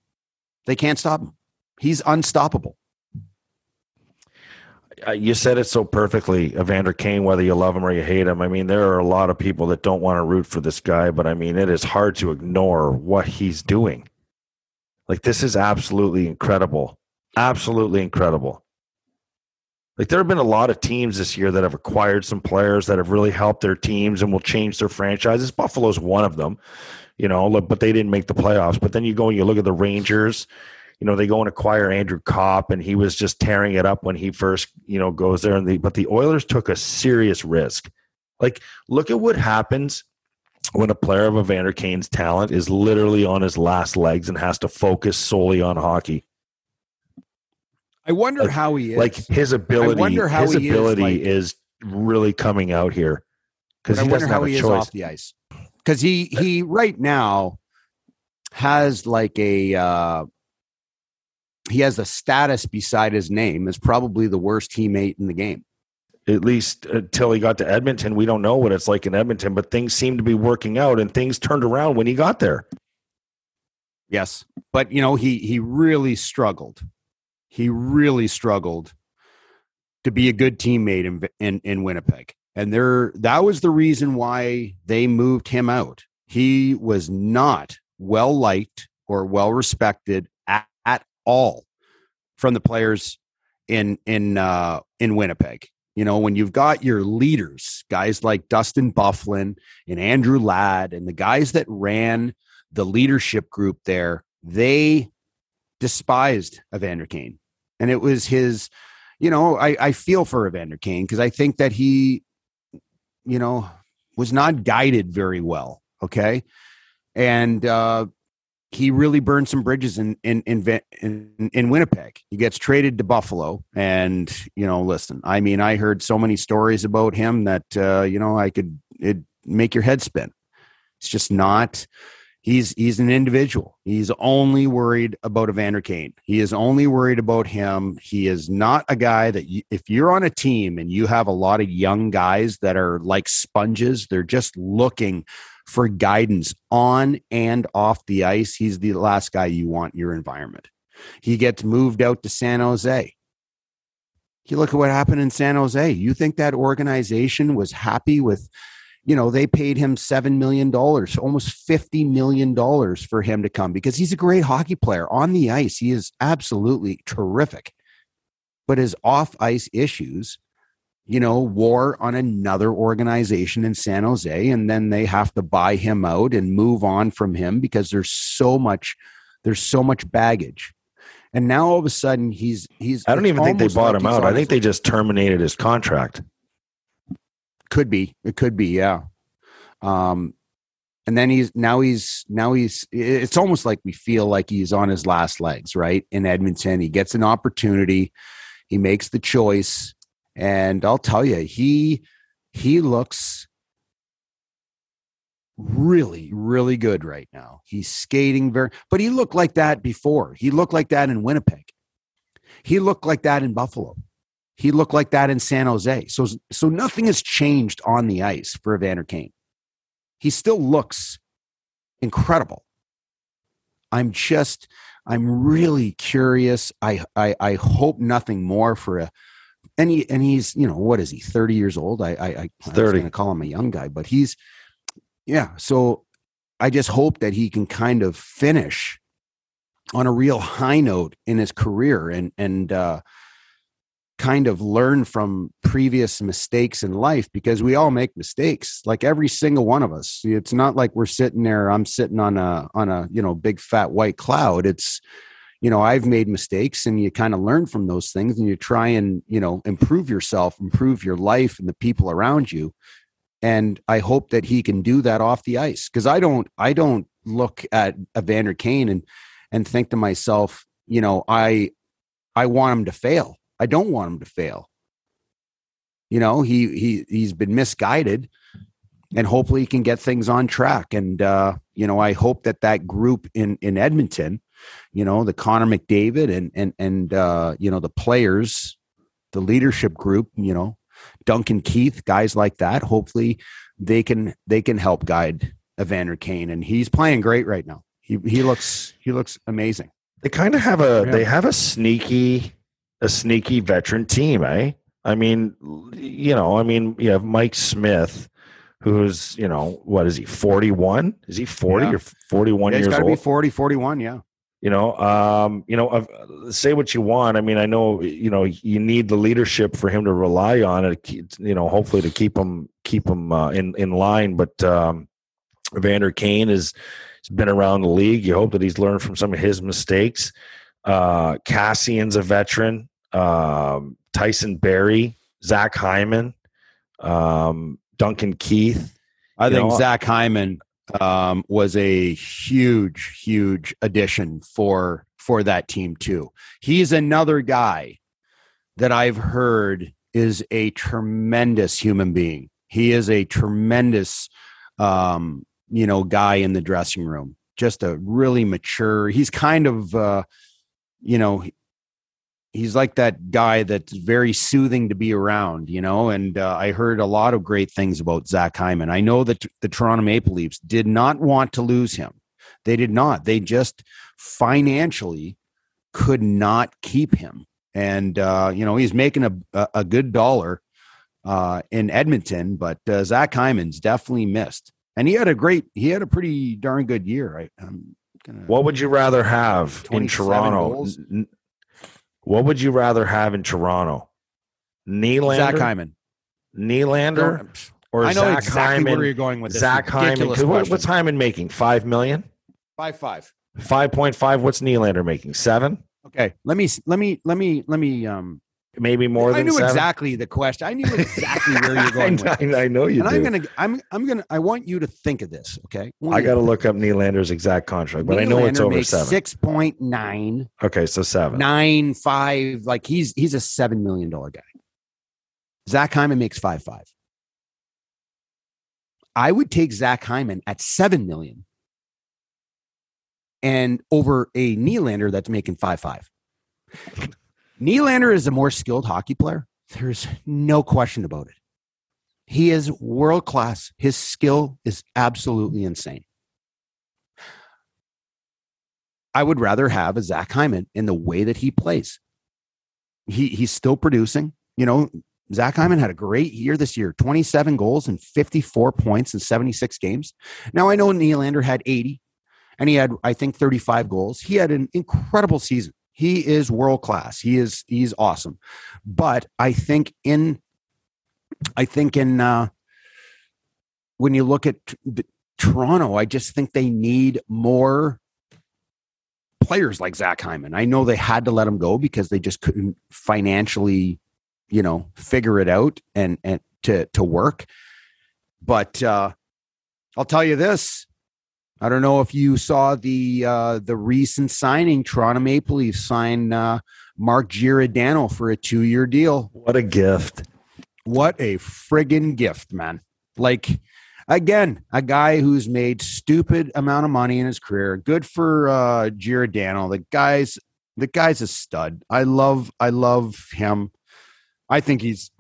They can't stop him. He's unstoppable. Uh, you said it so perfectly, Evander Kane, whether you love him or you hate him. I mean, there are a lot of people that don't want to root for this guy, but I mean, it is hard to ignore what he's doing. Like, this is absolutely incredible. Absolutely incredible. Like, there have been a lot of teams this year that have acquired some players that have really helped their teams and will change their franchises. Buffalo's one of them, you know, but they didn't make the playoffs. But then you go and you look at the Rangers you know, they go and acquire Andrew Copp, and he was just tearing it up when he first, you know, goes there. And the but the Oilers took a serious risk. Like, look at what happens when a player of Evander Kane's talent is literally on his last legs and has to focus solely on hockey. I wonder Like- how he is. Like his ability, I wonder how his he is, ability like- is really coming out here because he doesn't how have a he is choice. off the ice. Because he he right now has like a uh he has a status beside his name as probably the worst teammate in the game. At least uh, until he got to Edmonton, we don't know what it's like in Edmonton. But things seem to be working out, and things turned around when he got there. Yes. But you know, he he really struggled. He really struggled to be a good teammate in in, in Winnipeg. And there that was the reason why they moved him out. He was not well liked or well respected all from the players in in uh in Winnipeg. You know, when you've got your leaders, guys like Dustin Byfuglien and Andrew Ladd and the guys that ran the leadership group there, they despised Evander Kane. And it was his, you know, I, I feel for Evander Kane because I think that he, you know, was not guided very well. Okay. And uh, he really burned some bridges in in, in in in Winnipeg. He gets traded to Buffalo, and you know, listen, I mean, I heard so many stories about him that uh, you know I could it make your head spin. It's just not. He's he's an individual. He's only worried about Evander Kane. He is only worried about him. He is not a guy that you, if you're on a team and you have a lot of young guys that are like sponges, they're just looking for guidance on and off the ice. He's the last guy you want in your environment. He gets moved out to San Jose. You look at what happened in San Jose. You think that organization was happy with you know, they paid him $7 million, almost $50 million for him to come because he's a great hockey player on the ice. He is absolutely terrific. But his off ice issues, you know, war on another organization in San Jose, and then they have to buy him out and move on from him because there's so much, there's so much baggage. And now all of a sudden he's he's. I don't even think they bought like him out. I think they just terminated his contract. could be it could be yeah. Um, and then he's now he's now he's it's almost like we feel like he's on his last legs, right? In Edmonton, he gets an opportunity, he makes the choice, and I'll tell you, he he looks really really good right now. He's skating very, but he looked like that before. He looked like that in Winnipeg. He looked like that in Buffalo. He looked like that in San Jose. So so nothing has changed on the ice for Evander Kane. He still looks incredible. I'm just I'm really curious. I I, I hope nothing more for a and he and he's you know what is he 30 years old? I I, I, I 30. going to call him a young guy, but he's yeah. So I just hope that he can kind of finish on a real high note in his career and and uh, kind of learn from previous mistakes in life because we all make mistakes like every single one of us it's not like we're sitting there i'm sitting on a on a you know big fat white cloud it's you know i've made mistakes and you kind of learn from those things and you try and you know improve yourself improve your life and the people around you. And i hope that he can do that off the ice because i don't i don't look at evander kane and and think to myself you know i i want him to fail. I don't want him to fail. You know he he he's been misguided and hopefully he can get things on track. And uh you know i hope that that group in in edmonton you know the connor mcdavid and and and uh you know the players the leadership group you know duncan keith guys like that hopefully they can they can help guide evander kane and he's playing great right now he he looks he looks amazing They kind of have a Yeah. they have a sneaky a sneaky veteran team, eh? I mean, you know, I mean, you have Mike Smith, who's you know what is he forty one? Is he forty Yeah. or forty one he's years got to old? be 40 41 yeah you know um you know say what you want. I mean i know you know you need the leadership for him to rely on it you know hopefully to keep him keep him uh, in in line. But um Evander Kane is has been around the league. You hope that he's learned from some of his mistakes. Uh Kassian's a veteran. Um Tyson Barrie Zach Hyman um Duncan Keith. I think know, Zach Hyman um, was a huge, huge addition for for that team too. He's another guy that I've heard is a tremendous human being. He is a tremendous, um, you know, guy in the dressing room. Just a really mature. He's kind of, uh, you know, he's like that guy that's very soothing to be around, you know. And uh, I heard a lot of great things about Zach Hyman. I know that the Toronto Maple Leafs did not want to lose him. They did not. They just financially could not keep him. And uh, you know he's making a a, good dollar uh, in Edmonton, but uh, Zach Hyman's definitely missed. And he had a great, he had a pretty darn good year. I, I'm gonna. What would you rather have in Toronto? goals? N- n- What would you rather have in Toronto? Nylander, Zach Hyman. Nylander, or I know Zach exactly Hyman? where you're going with this. Zach Hyman. What- what's Hyman making? Five million. five five? Five point five. What's Nylander making? Seven. Okay, let me let me let me let me. Um, Maybe more I than I knew seven. exactly the question. I knew exactly where you're I, going with. this. I, I know you and do. I'm gonna, I'm, I'm gonna, I want you to think of this. Okay, I got to look up Nylander's exact contract, but I know it's over seven. Six point nine Okay, so seven. nine five. Like he's he's a seven million dollar guy. Zach Hyman makes five five. I would take Zach Hyman at seven million, and over a Nylander that's making five five. Nylander is a more skilled hockey player. There's no question about it. He is world class. His skill is absolutely insane. I would rather have a Zach Hyman in the way that he plays. He he's still producing. You know, Zach Hyman had a great year this year 27 goals and 54 points in 76 games. Now, I know Nylander had 80 and he had, I think, 35 goals. He had an incredible season. He is world class. He is he's awesome. But I think in I think in uh, when you look at the, Toronto, I just think they need more players like Zach Hyman. I know they had to let him go because they just couldn't financially, you know, figure it out and and to to work. But uh, I'll tell you this: I don't know if you saw the uh, the recent signing. Toronto Maple Leafs signed uh, Mark Giordano for a two year deal. What a gift! What a friggin' gift, man! Like again, a guy who's made stupid amount of money in his career. Good for uh, Giordano. The guy's the guy's a stud. I love I love him. I think he's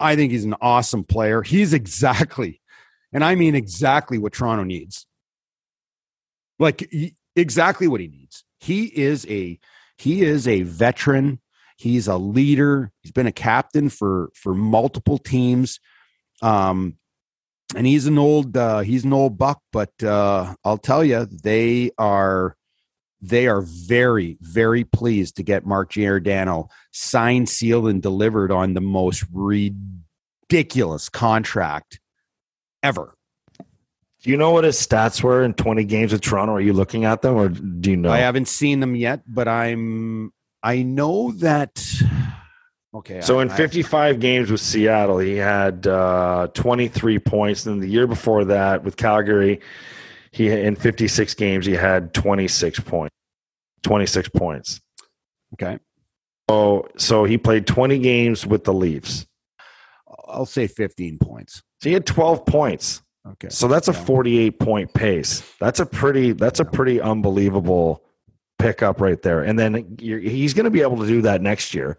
I think he's an awesome player. He's exactly, and I mean exactly what Toronto needs like exactly what he needs. He is a he is a veteran. He's a leader. He's been a captain for for multiple teams. Um, and he's an old uh, he's an old buck, but uh, I'll tell you, they are they are very very pleased to get Mark Giordano signed, sealed, and delivered on the most ridiculous contract ever. Do you know what his stats were in 20 games with Toronto? Are you looking at them or do you know? I haven't seen them yet, but I'm I know that okay. So I, in 55 I, games with Seattle, he had uh, 23 points. And the year before that with Calgary, he in 56 games he had 26 points. 26 points. Okay. So so he played 20 games with the Leafs. I'll say 15 points. So he had 12 points. Okay. So that's a yeah. 48 point pace. That's a pretty that's a pretty unbelievable pickup right there. And then he's going to be able to do that next year.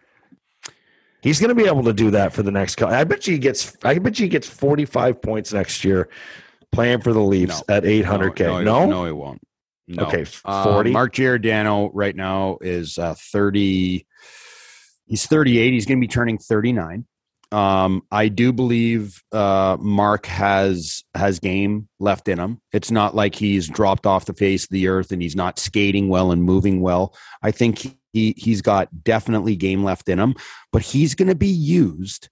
He's going to be able to do that for the next I bet you he gets I bet you he gets 45 points next year playing for the Leafs no. at 800k. No, no, no, he won't. No. Okay, 40. Uh, Mark Giordano right now is uh, 30 he's 38. He's going to be turning 39. Um, I do believe uh, Mark has has game left in him. It's not like he's dropped off the face of the earth and he's not skating well and moving well. I think he he's got definitely game left in him, but he's going to be used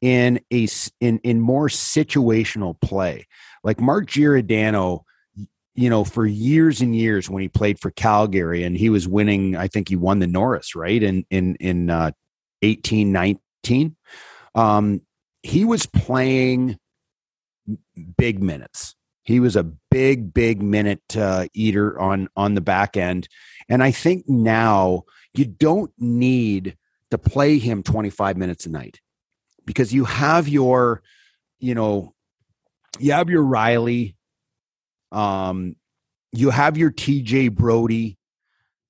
in a in in more situational play. Like Mark Giordano, you know, for years and years when he played for Calgary and he was winning, I think he won the Norris, right? In in in uh 18, 19 um, he was playing big minutes. He was a big, big minute uh, eater on on the back end, and I think now you don't need to play him 25 minutes a night because you have your, you know, you have your Rielly, um, you have your TJ Brodie,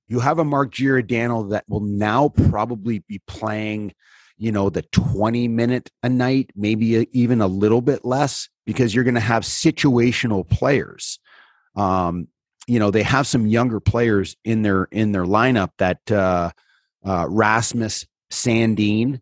you have a Mark Giordano that will now probably be playing you know, the 20 minute a night, maybe even a little bit less, because you're going to have situational players. Um, you know, they have some younger players in their in their lineup that uh, uh, Rasmus Sandin,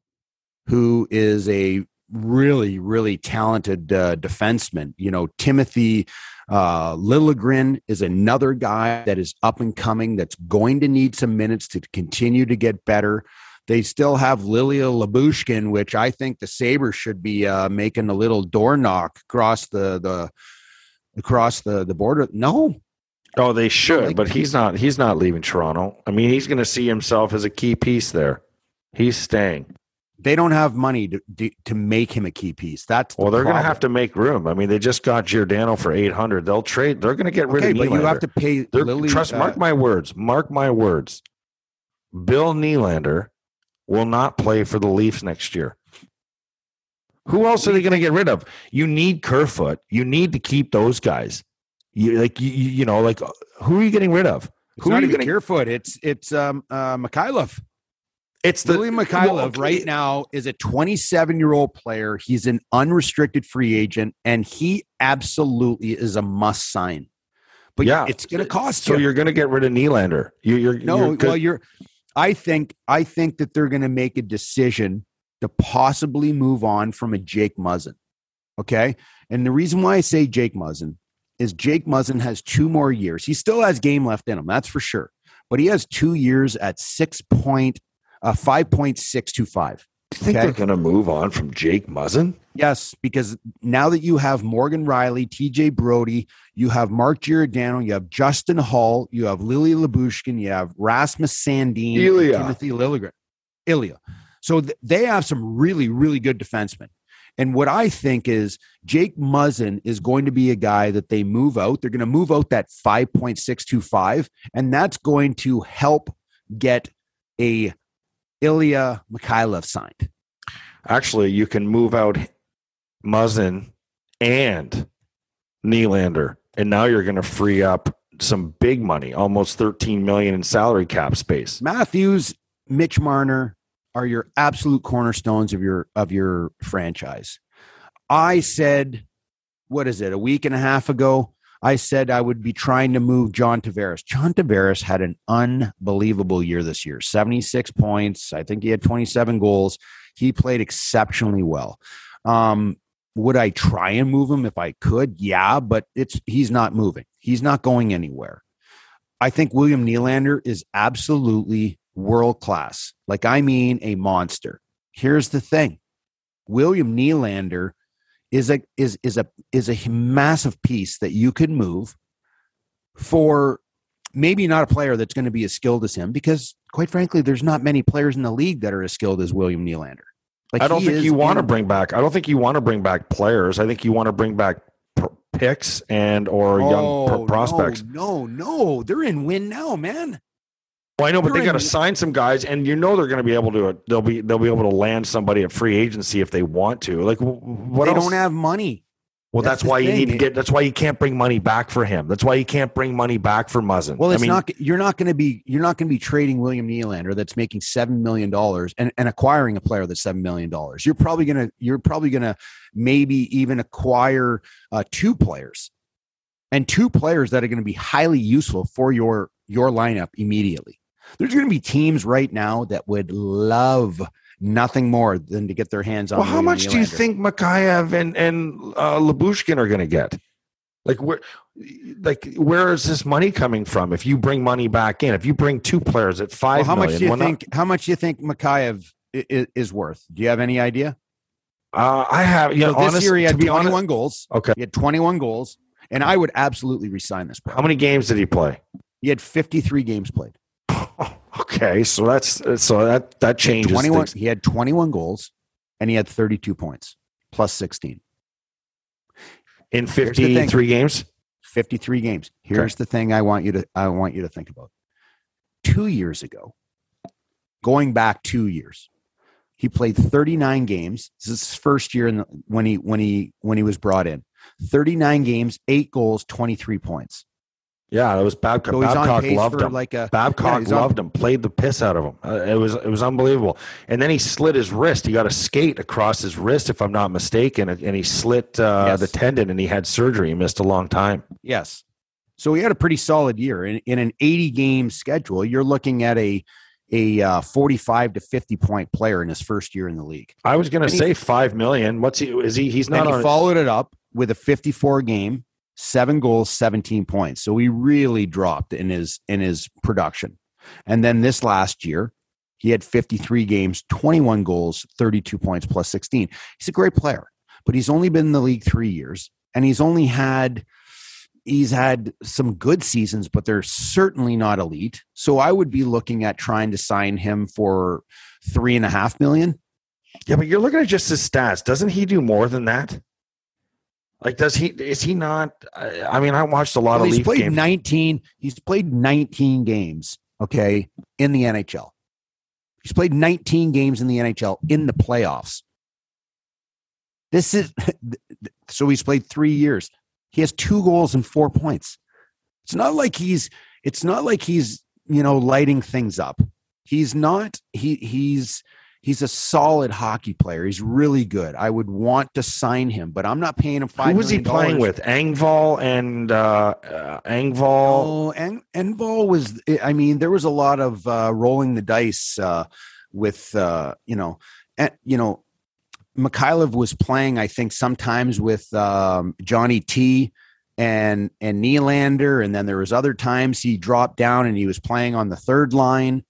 who is a really really talented uh, defenseman. You know, Timothy uh, Liljegren is another guy that is up and coming. That's going to need some minutes to continue to get better. They still have Lilia Lyubushkin, which I think the Sabres should be uh, making a little door knock across the the across the the border. No. Oh, they should, like, but he's not. He's not leaving Toronto. I mean, he's going to see himself as a key piece there. He's staying. They don't have money to to make him a key piece. That's the well, they're going to have to make room. I mean, they just got Giordano for eight hundred. They'll trade. They're going to get rid okay, of. But you have to pay. Lily, trust. Uh, mark my words. Mark my words. Bill Nylander will not play for the Leafs next year. Who else are they going to get rid of? You need Kerfoot. You need to keep those guys. You like you, you know like who are you getting rid of? It's who not are you even getting Kerfoot? It's it's um uh Mikheyev. It's the Billy Mikheyev well, okay. right now is a 27 year old player. He's an unrestricted free agent, and he absolutely is a must sign. But yeah, it's going to cost. So you. you're going to get rid of Nylander. You, you're no. You're, well, you're I think I think that they're going to make a decision to possibly move on from a Jake Muzzin. Okay, and the reason why I say Jake Muzzin is Jake Muzzin has two more years. He still has game left in him, that's for sure. But he has two years at six point uh, five point six two five. Do you think Okay. they're going to move on from Jake Muzzin? Yes, because now that you have Morgan Rielly, TJ Brodie, you have Mark Giordano, you have Justin Holl, you have Lily Lyubushkin, you have Rasmus Sandin, Ilya. Timothy Liljegren, Ilya. So th- they have some really, really good defensemen. And what I think is Jake Muzzin is going to be a guy that they move out. They're going to move out that 5.625, and that's going to help get a Ilya Mikheyev signed. Actually, you can move out Muzzin and Nylander, and now you're going to free up some big money, almost 13 million in salary cap space. Matthews, Mitch Marner are your absolute cornerstones of your of your franchise. I said, what is it, a week and a half ago? I said I would be trying to move John Tavares. John Tavares had an unbelievable year this year 76 points. I think he had 27 goals. He played exceptionally well. Um, would I try and move him if I could? Yeah, but it's he's not moving. He's not going anywhere. I think William Nylander is absolutely world class. Like I mean a monster. Here's the thing. William Nylander is a is is a is a massive piece that you could move for maybe not a player that's going to be as skilled as him because quite frankly there's not many players in the league that are as skilled as William Nylander. Like I don't think you want to bring back. I don't think you want to bring back players. I think you want to bring back pr- picks and or young Oh, pr- prospects. No, no, no, they're in win now, man. Well, I know, but they got to sign some guys, and you know they're going to be able to. They'll be they'll be able to land somebody at free agency if they want to. Like what they else? don't have money. well, that's that's, why you need to get. That's why you can't bring money back for him. That's why you can't bring money back for Muzzin. Well, I it's mean, not. You're not going to be. You're not going to be trading William Nylander that's making seven million dollars and, and acquiring a player that's seven million dollars. You're probably going to. You're probably going to maybe even acquire uh, two players, and two players that are going to be highly useful for your your lineup immediately. There's going to be teams right now that would love nothing more than to get their hands on. Well, how much do you think Mikheyev and and uh, Lyubushkin are going to get? Like where, like where is this money coming from? If you bring money back in, if you bring two players at Well, five how much million, do you well, not- think? How much do you think Mikheyev is, is worth? Do you have any idea? uh, I have. You know, So this honest, year he had be 21 honest, goals. okay. He had 21 goals, and I would absolutely resign this player. How many games did he play? He had 53 games played. Okay, so that's so that that changes 21. He had 21 goals, and he had 32 points plus 16. in 53 games. 53 games. Here's the thing I want you to I want you to think about. 2 years ago, going back 2 years, he played 39 games. This is his first year in the, when he when he when he was brought in. 39 games, 8 goals, 23 points. Yeah, it was Babcock. So Babcock loved him. like a yeah, Babcock on- loved him. Played the piss out of him. Uh, it was it was unbelievable. And then he slit his wrist. He got a skate across his wrist, if I'm not mistaken, and he slit uh, Yes. the tendon, and he had surgery. He missed a long time. Yes. So he had a pretty solid year in, in an 80 game schedule. You're looking at a a uh, 45 to 50 point player in his first year in the league. I was going to And he- say five million. What's he? Is he? He's not he on. followed it up with a 54 game, seven goals, 17 points. So he really dropped in his in his production. And then this last year, he had 53 games, 21 goals, 32 points plus 16. He's a great player, but he's only been in the league 3 years and he's only had he's had some good seasons, but they're certainly not elite. So I would be looking at trying to sign him for three and a half million. yeah, but you're looking at just his stats. Doesn't he do more than that? Like, does he? Is he not? I I mean, I watched a lot Well, of he's Leaf played games. 19 he's played 19 games okay in the nhl he's played 19 games in the nhl in the playoffs this is so he's played three years he has two goals and four points it's not like he's it's not like he's you know lighting things up he's not he he's he's a solid hockey player he's really good i would want to sign him but i'm not paying him five Who was he playing with? Engvall and uh, uh, Engvall. Oh, and Engvall was. I mean, there was a lot of uh, rolling the dice uh, with uh, you know, and, you know, Mikheyev was playing. I think sometimes with um, Johnny T and and Nylander, and then there was other times he dropped down and he was playing on the third line.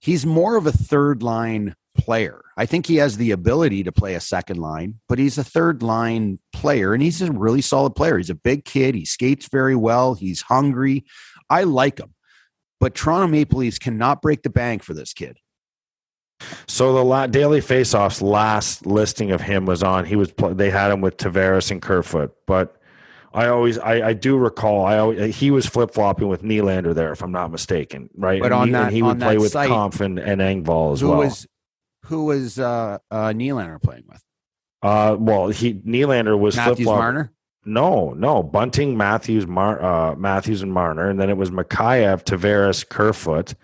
He's more of a third line player. I think he has the ability to play a second line, but he's a third line player and he's a really solid player. He's a big kid. He skates very well. He's hungry. I like him. But Toronto Maple Leafs cannot break the bank for this kid. So the la- daily faceoffs last listing of him was on. He was pl- they had him with Tavares and Kerfoot, but I always I, I do recall I always, he was flip flopping with Nylander there if I'm not mistaken, right? But and on he, that- and he would play with site, Kampf and, and Engvall as who well. was who was uh, uh, Nylander playing with? uh, well, he Nylander was flip Matthews. Marner. No, no, Bunting, Matthews, Mar- uh, Matthews, and Marner, and then it was Mikheyev, Tavares, Kerfoot,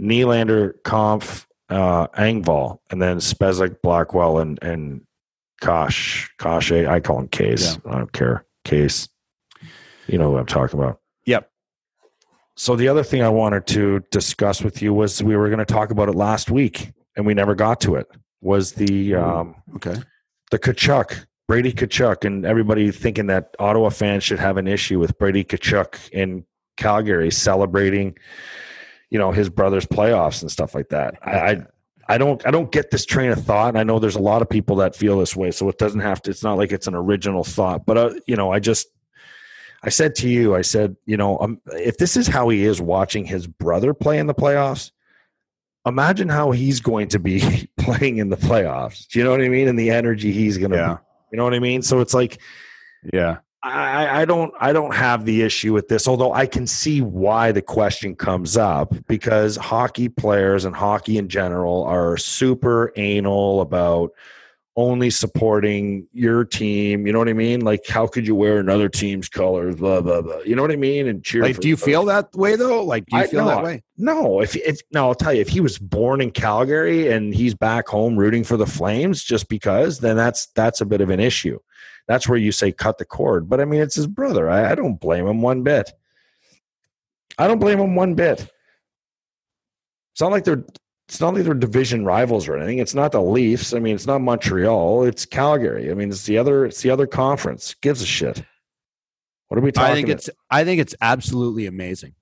Nylander, Kampf, uh, Engvall, and then Spezek, Blackwell, and and Kosh, Kosh. I call him Case. I don't care. Case. You know what I'm talking about. Yep. So the other thing I wanted to discuss with you was we were going to talk about it last week, and we never got to it. Was the um, Okay. the Tkachuk, Brady Tkachuk, and everybody thinking that Ottawa fans should have an issue with Brady Tkachuk in Calgary celebrating, you know, his brother's playoffs and stuff like that. I, I I don't I don't get this train of thought. And I know there's a lot of people that feel this way, so it doesn't have to. It's not like it's an original thought, but uh, you know, I just I said to you, I said, you know, um, if this is how he is watching his brother play in the playoffs, imagine how he's going to be playing in the playoffs. Do you know what I mean? And the energy he's going to, Yeah. you know what I mean? So it's like, Yeah. I, I don't, I don't have the issue with this, although I can see why the question comes up because hockey players and hockey in general are super anal about only supporting your team. You know what I mean? Like, how could you wear another team's colors? Blah blah blah. You know what I mean? And cheer. Like, do you feel that way though? Like, do you I- feel no, that way? No, if if no, I'll tell you, if he was born in Calgary and he's back home rooting for the Flames just because, then that's that's a bit of an issue. That's where you say cut the cord. But I mean, it's his brother. I, I don't blame him one bit. I don't blame him one bit. It's not like they're it's not like they're division rivals or anything. It's not the Leafs. I mean, it's not Montreal. It's Calgary. I mean, it's the other it's the other conference. Gives a shit. What are we talking? I think it's I think it's absolutely amazing.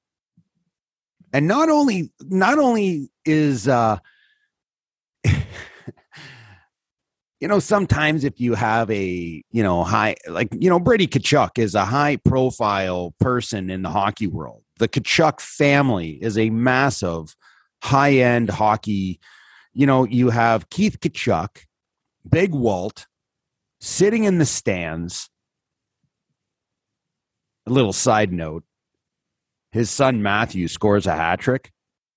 And not only not only is uh you know sometimes if you have a you know high like you know Brady Tkachuk is a high profile person in the hockey world. The Tkachuk family is a massive high end hockey. You know, you have Keith Tkachuk, Big Walt sitting in the stands a little side note his son Matthew scores a hat trick.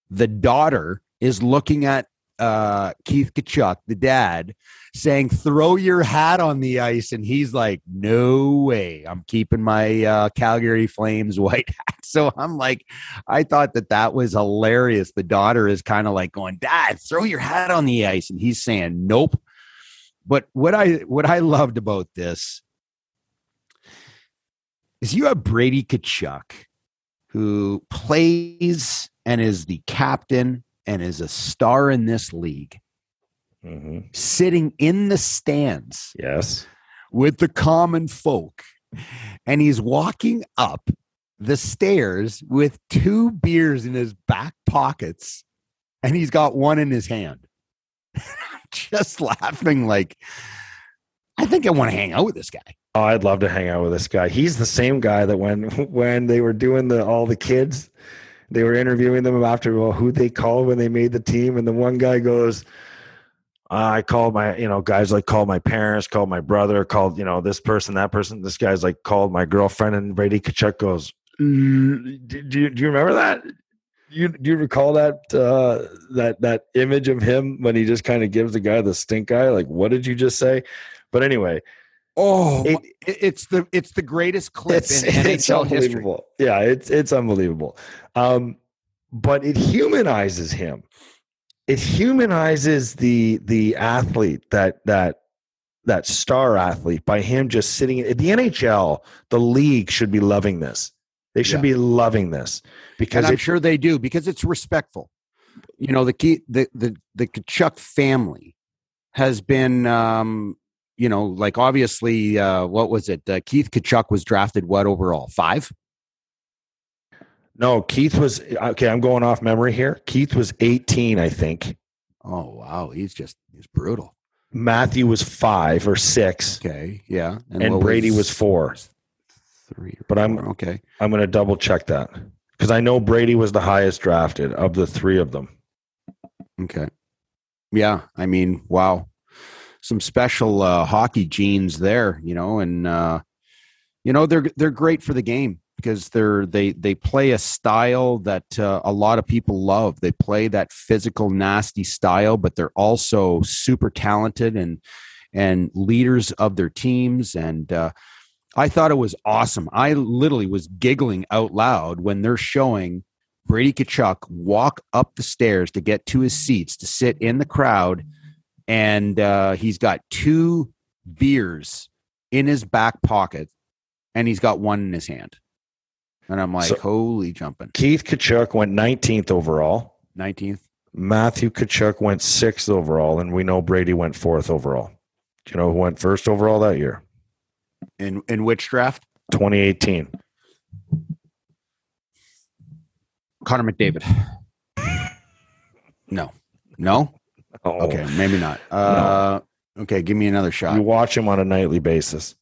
The daughter is looking at uh, Keith Tkachuk, the dad, saying, Throw your hat on the ice. And he's like, No way. I'm keeping my uh, Calgary Flames white hat. So I'm like, I thought that that was hilarious. The daughter is kind of like going, Dad, throw your hat on the ice. And he's saying, Nope. But what I what I loved about this is you have Brady Tkachuk, who plays and is the captain and is a star in this league, Mhm. sitting in the stands Yes. with the common folk. And he's walking up the stairs with two beers in his back pockets, and he's got one in his hand. Just laughing like, I think I want to hang out with this guy. Oh, I'd love to hang out with this guy. He's the same guy that when when they were doing the all the kids, they were interviewing them after well, who they called when they made the team, and the one guy goes, "I called my you know guys like called my parents, called my brother, called you know this person, that person. This guy's like called my girlfriend." And Brady Tkachuk goes, "Mm, do, do, you, "Do you remember that?" You do you recall that uh, that that image of him when he just kind of gives the guy the stink eye? Like, what did you just say? But anyway, Oh, It- it, it's the it's the greatest clip it's, in it's NHL history. Yeah, it's it's unbelievable. Um, but it humanizes him. It humanizes the the athlete that that that star athlete by him just sitting in the NHL. The league should be loving this. They should Yeah. be loving this because and I'm it, sure they do because it's respectful. You know, the key, the the the Tkachuk family has been, um, you know, like obviously, uh, what was it? Uh, Keith Tkachuk was drafted what overall five? no Keith was okay. I'm going off memory here. Keith was 18, I think. Oh wow, he's just he's brutal. Matthew was five or six, Okay, yeah, and, what Brady was four. three. But I'm- four, okay. I'm going to double check that because I know Brady was the highest drafted of the three of them. Okay. Yeah, I mean, wow. Some special uh, hockey genes there, you know, and uh, you know they're they're great for the game because they're they they play a style that uh, a lot of people love. They play that physical, nasty style, but they're also super talented and and leaders of their teams. And uh, I thought it was awesome. I literally was giggling out loud when they're showing Brady Tkachuk walk up the stairs to get to his seats to sit in the crowd, and uh, he's got two beers in his back pocket, and he's got one in his hand. And I'm like, So- holy jumping. Keith Tkachuk went 19th overall. 19th. Matthew Tkachuk went sixth overall, and we know Brady went fourth overall. Do you know who went first overall that year? In, in which draft? 2018. Connor McDavid. No. No? Oh, Okay, maybe not. Uh, Okay, give me another shot. You watch him on a nightly basis.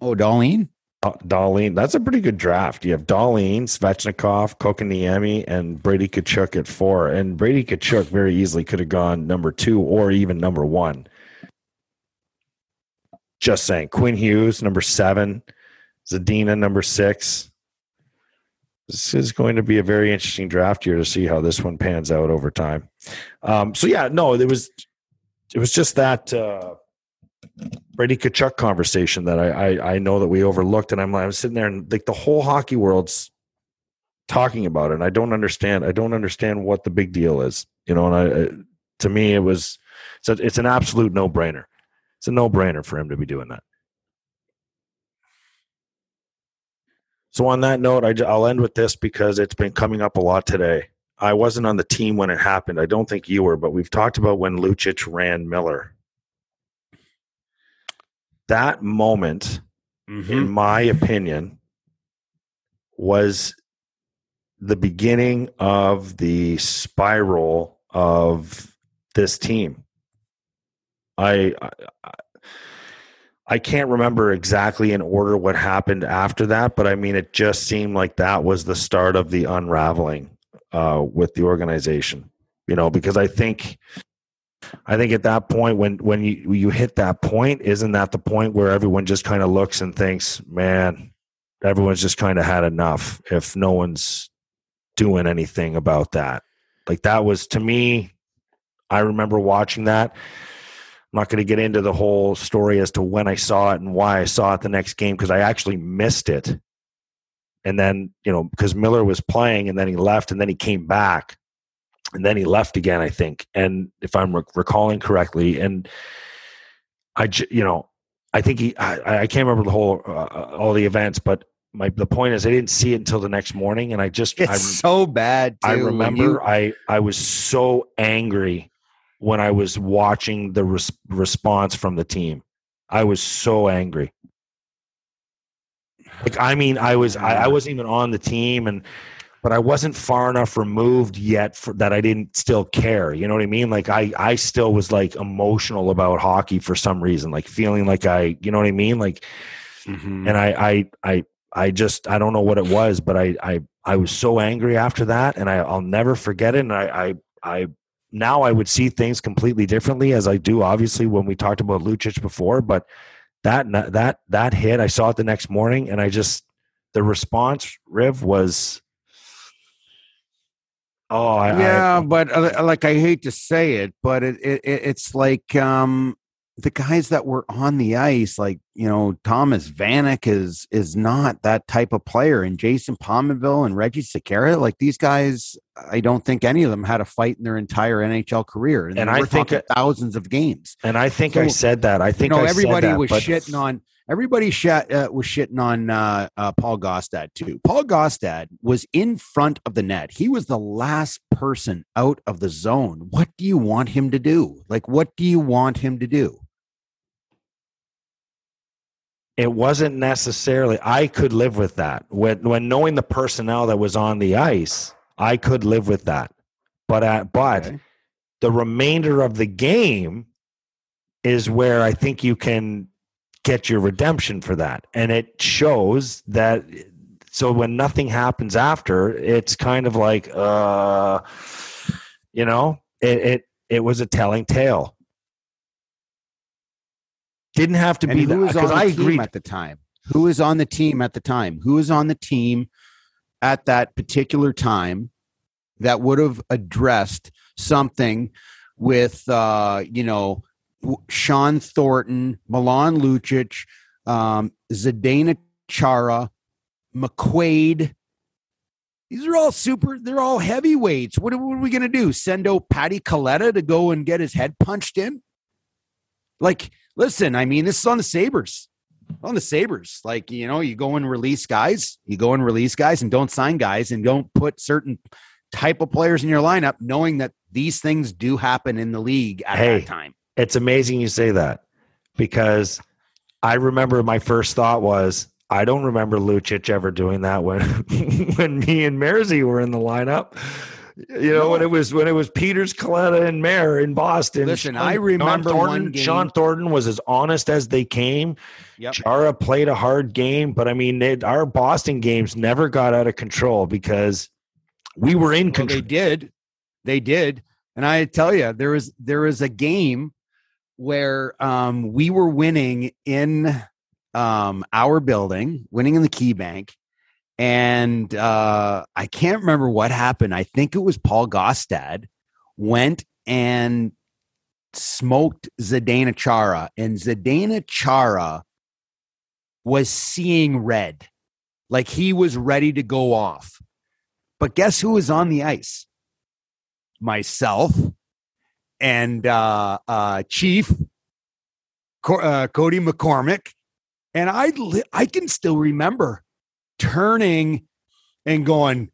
Oh, Dahlin? Uh, Dahlin, that's a pretty good draft. You have Dahlin, Svechnikov, Kotkaniemi, and Brady Tkachuk at four. And Brady Tkachuk very easily could have gone number two or even number one. Just saying. Quinn Hughes, number seven. Zadina, number six. This is going to be a very interesting draft year to see how this one pans out over time. Um, so yeah, no, it was it was just that uh, Brady Tkachuk conversation that I, I I know that we overlooked, and I'm like I'm sitting there and like the whole hockey world's talking about it, and I don't understand. I don't understand what the big deal is, you know. And I, to me, it was it's, a, it's an absolute no brainer. It's a no brainer for him to be doing that. So on that note, I, I'll end with this because it's been coming up a lot today. I wasn't on the team when it happened. I don't think you were, but we've talked about when Lucic ran Miller. That moment, in mm-hmm. my opinion, was the beginning of the spiral of this team. I, I I can't remember exactly in order what happened after that, but I mean, it just seemed like that was the start of the unraveling uh, with the organization. You know, because I think, I think at that point when when you you hit that point, isn't that the point where everyone just kind of looks and thinks, man, everyone's just kind of had enough if no one's doing anything about that. Like that was to me, I remember watching that. I'm not going to get into the whole story as to when I saw it and why I saw it the next game because I actually missed it. And then, you know, because Miller was playing and then he left and then he came back and then he left again, I think. And if I'm rec- recalling correctly, and I, j- you know, I think he, I, I can't remember the whole, uh, all the events, but my, the point is I didn't see it until the next morning. And I just, It's I, so bad. I too, when remember you- I I was so angry when I was watching the res- response from the team. I was so angry. Like I mean, I was I, I wasn't even on the team, and but I wasn't far enough removed yet for that I didn't still care. You know what I mean? Like I I still was like emotional about hockey for some reason, like feeling like I you know what I mean, like Mhm. and I, I, I, I just, I don't know what it was, but I, I, I was so angry after that, and I, I'll never forget it. And I, I, I, now I would see things completely differently as I do, obviously, when we talked about Lucic before. But that, that, that hit, I saw it the next morning, and I just, the response, Riv, was, oh, I, yeah, I, but uh, like I hate to say it, but it, it it- it's like um the guys that were on the ice, like you know Thomas Vanek is is not that type of player, and Jason Pominville and Reggie Sakara, like these guys, I don't think any of them had a fight in their entire NHL career, And we're I think talking thousands of games. and I think I said that. I think you know, I everybody that, was but- shitting on everybody shat, uh, was shitting on uh, uh, Paul Gaustad too. Paul Gaustad was in front of the net. He was the last person out of the zone. What do you want him to do? Like, what do you want him to do? It wasn't necessarily i could live with that when when knowing the personnel that was on the ice i could live with that but uh, but Okay. the remainder of the game is where I think you can get your redemption for that. And it shows that so when nothing happens after, it's kind of like uh you know, it it, it was a telling tale. Didn't have to And be who was on the I team agree. at the time? Who was on the team at the time? Who was on the team at that particular time that would have addressed something with, uh, you know, Shawn Thornton, Milan Lucic, um, Zdeno Chara, McQuaid. These are all super. They're all heavyweights. What, are- what are we going to do? Send out Patty Kaleta to go and get his head punched in? Like, listen, I mean, this is on the Sabres. On the Sabres. Like, you know, you go and release guys, you go and release guys and don't sign guys and don't put certain type of players in your lineup, knowing that these things do happen in the league at Hey. that time. it's amazing you say that because I remember my first thought was I don't remember Lucic ever doing that when when me and Mersey were in the lineup. You know, when it was when it was Peters, Kaleta, and Mair in Boston. Listen, I remember Shawn one Thornton, Shawn Thornton was as honest as they came. Yep. Chara played a hard game, but I mean, it, our Boston games never got out of control because we were in Well, control. they did. They did. And I tell you, there was there was a game where um, we were winning in um, our building, winning in the KeyBank. And uh, I can't remember what happened. I think it was Paul Gaustad went and smoked Zdeno Chara, and Zdeno Chara was seeing red, like he was ready to go off. But guess who was on the ice? Myself and uh, uh, Chief Co- uh, Cody McCormick, and I li- I can still remember turning and going,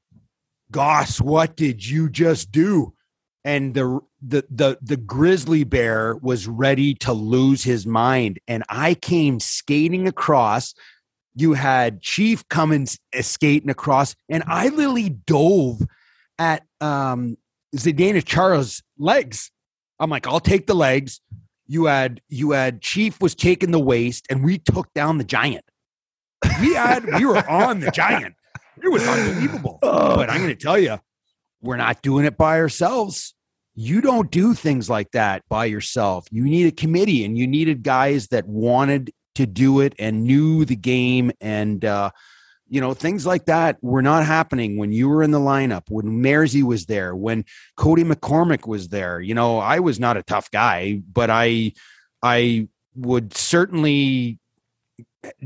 "Goss, what did you just do?" And the the the the grizzly bear was ready to lose his mind, and I came skating across. You had Chief Cummins uh, skating across, and I literally dove at um, Zdeno Chara's legs. I'm like, I'll take the legs. You had you had Chief was taking the waist, and we took down the giant. We had we were on the giant. It was unbelievable. Oh. But I'm going to tell you, we're not doing it by ourselves. You don't do things like that by yourself. You need a committee, and you needed guys that wanted to do it and knew the game and uh, you know things like that were not happening when you were in the lineup when Mersey was there when Cody McCormick was there you know I was not a tough guy but I I would certainly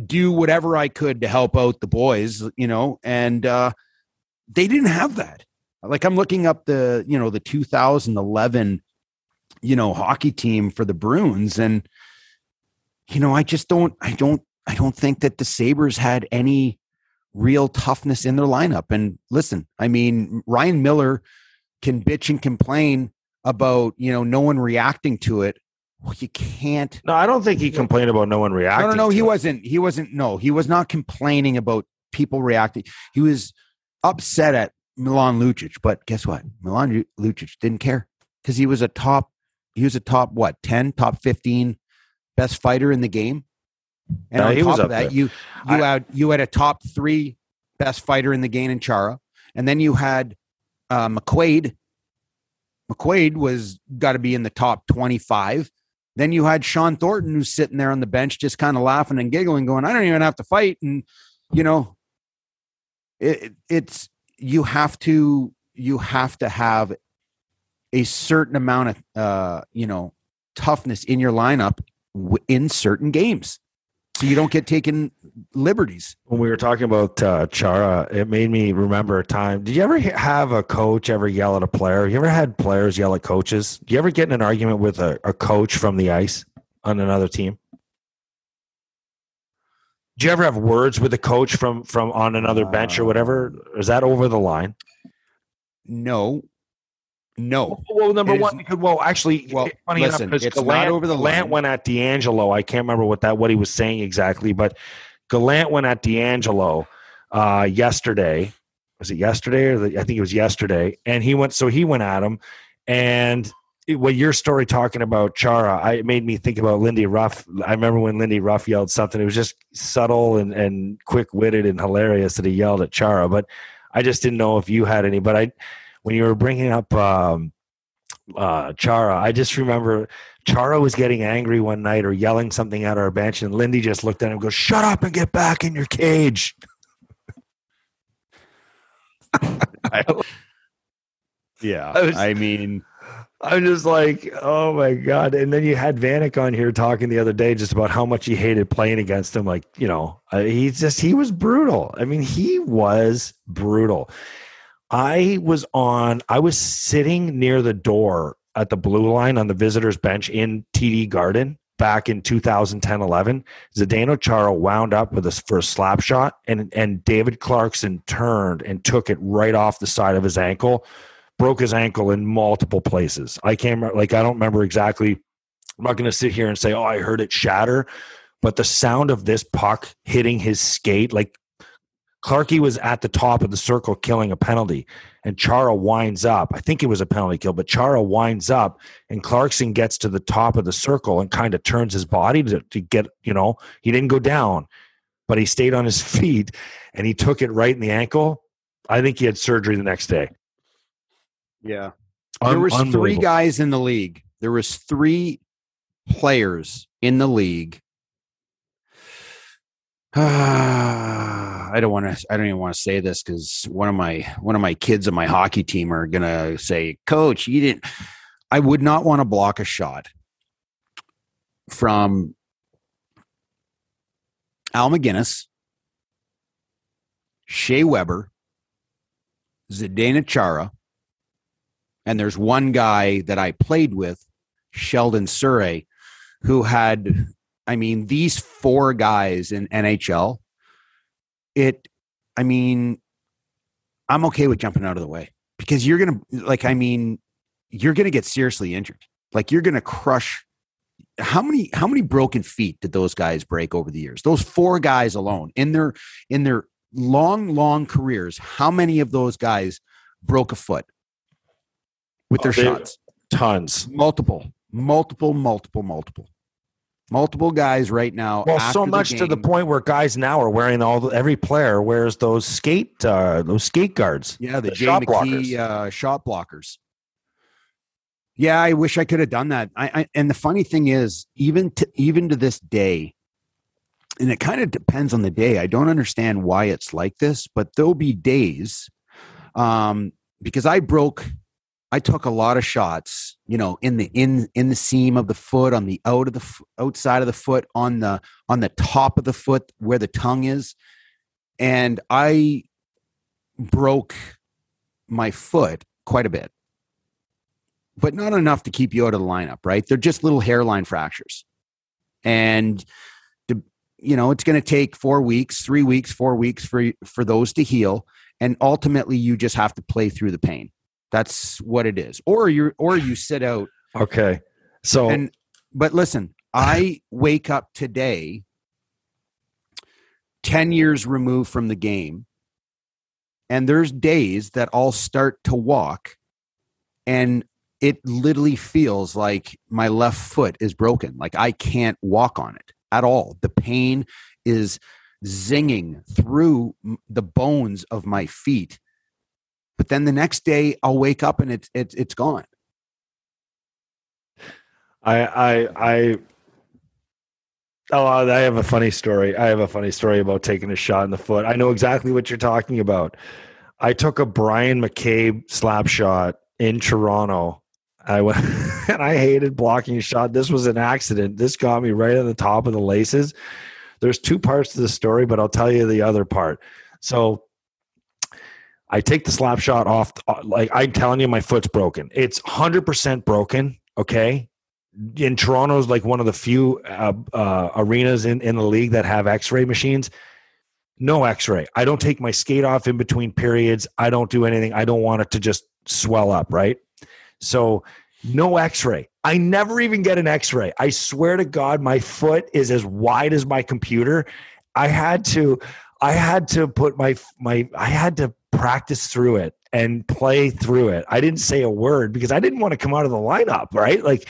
do whatever I could to help out the boys you know and uh they didn't have that like I'm looking up the you know the 2011 you know hockey team for the Bruins and you know, I just don't, I don't, I don't think that the Sabres had any real toughness in their lineup. And listen, I mean, Ryan Miller can bitch and complain about, you know, no one reacting to it. Well, you can't. No, I don't think he complained about no one reacting. no, no. to He it. wasn't, he wasn't, no, he was not complaining about people reacting. He was upset at Milan Lucic. But guess what? Milan Lucic didn't care because he was a top, he was a top, what, 10, top 15 best fighter in the game. And No, on he was top of that, there. you you I- had you had a top three best fighter in the game in Chara, and then you had uh, McQuaid. McQuaid was got to be in the top twenty five. Then you had Shawn Thornton, who's sitting there on the bench, just kind of laughing and giggling, going, "I don't even have to fight." And you know, it, it- it's you have to you have to have a certain amount of uh, you know toughness in your lineup in certain games, so you don't get taken liberties. when we were talking about uh, Chara, it made me remember a time. Did you ever have a coach ever yell at a player? You ever had players yell at coaches? Do you ever get in an argument with a, a coach from the ice on another team? Do you ever have words with a coach from from on another bench or whatever? Is that over the line? No, no. Well, number It is- one, because well, actually, Well, funny listen, enough because Gallant, over the Gallant line. went at DeAngelo. I can't remember what that what he was saying exactly, but Gallant went at DeAngelo uh, yesterday. Was it yesterday or the, I think it was yesterday? And he went. So he went at him, and what your story talking about Chara, I it made me think about Lindy Ruff. I remember when Lindy Ruff yelled something. It was just subtle and, and quick witted and hilarious that he yelled at Chara. But I just didn't know if you had any. But I, when you were bringing up um, uh, Chara, I just remember Chara was getting angry one night or yelling something at our bench, and Lindy just looked at him and goes, "Shut up and get back in your cage." Yeah, I was- I mean, I'm just like, oh my god! And then you had Vanek on here talking the other day just about how much he hated playing against him. Like, you know, uh, he's just he was brutal. I mean, he was brutal. I was on. I was sitting near the door at the blue line on the visitors bench in TD Garden back in 2010 11. Zdeno Chara wound up with for a slap shot, and and David Clarkson turned and took it right off the side of his ankle broke his ankle in multiple places. I can't like, I don't remember exactly. I'm not going to sit here and say, oh, I heard it shatter, but the sound of this puck hitting his skate, like Clarkey was at the top of the circle killing a penalty, and Chara winds up. I think it was a penalty kill, but Chara winds up, and Clarkson gets to the top of the circle and kind of turns his body to, to get, you know, he didn't go down, but he stayed on his feet and he took it right in the ankle. I think he had surgery the next day. yeah. There was three guys in the league. There was three players in the league. I don't want to. I don't even want to say this because one of my one of my kids on my hockey team are gonna say, "Coach, you didn't." I would not want to block a shot from Al MacInnis, Shea Weber, Zdeno Chara, and there's one guy that I played with, Sheldon Souray, who had, I mean, these four guys in NHL. It, I mean, I'm okay with jumping out of the way because you're gonna, like, I mean, you're gonna get seriously injured. Like, you're gonna crush. How many how many broken feet did those guys break over the years? Those four guys alone in their in their long long careers, how many of those guys broke a foot with their Oh, they- shots? Tons. multiple, multiple, multiple, multiple, multiple guys right now. Well, so much to the point where guys now are wearing all the, every player wears those skate uh, those skate guards. Yeah, the, the Jay shot McKee blockers. uh, shot blockers. Yeah, I wish I could have done that. I, I and the funny thing is, even to even to this day, and it kind of depends on the day. I don't understand why it's like this, but there'll be days, um, because I broke, I took a lot of shots, you know, in the in in the seam of the foot, on the out of the outside of the foot, on the on the top of the foot where the tongue is, and I broke my foot quite a bit, but not enough to keep you out of the lineup, right? They're just little hairline fractures. And, the, you know, it's going to take four weeks, three weeks, four weeks for, for those to heal. And ultimately, you just have to play through the pain. That's what it is. Or you or you sit out Okay, so and but listen, I wake up today 10 years removed from the game and there's days that I'll start to walk and it literally feels like my left foot is broken. Like I can't walk on it at all. The pain is zinging through the bones of my feet. But then the next day I'll wake up and it's it's it's gone. I I I oh I have a funny story. I have a funny story about taking a shot in the foot. I know exactly what you're talking about. I took a Bryan McCabe slap shot in Toronto. I went and I hated blocking a shot. This was an accident. This got me right on the top of the laces. There's two parts to the story, but I'll tell you the other part. So I take the slap shot off. Like I'm telling you, my foot's broken. It's 100% broken. Okay. In Toronto's like one of the few uh, uh, arenas in, in the league that have x-ray machines. No x-ray. I don't take my skate off in between periods. I don't do anything. I don't want it to just swell up. Right. So no x-ray. I never even get an x-ray. I swear to God, my foot is as wide as my computer. I had to, I had to put my, my, I had to practice through it. and play through it. I didn't say a word because I didn't want to come out of the lineup, right? Like,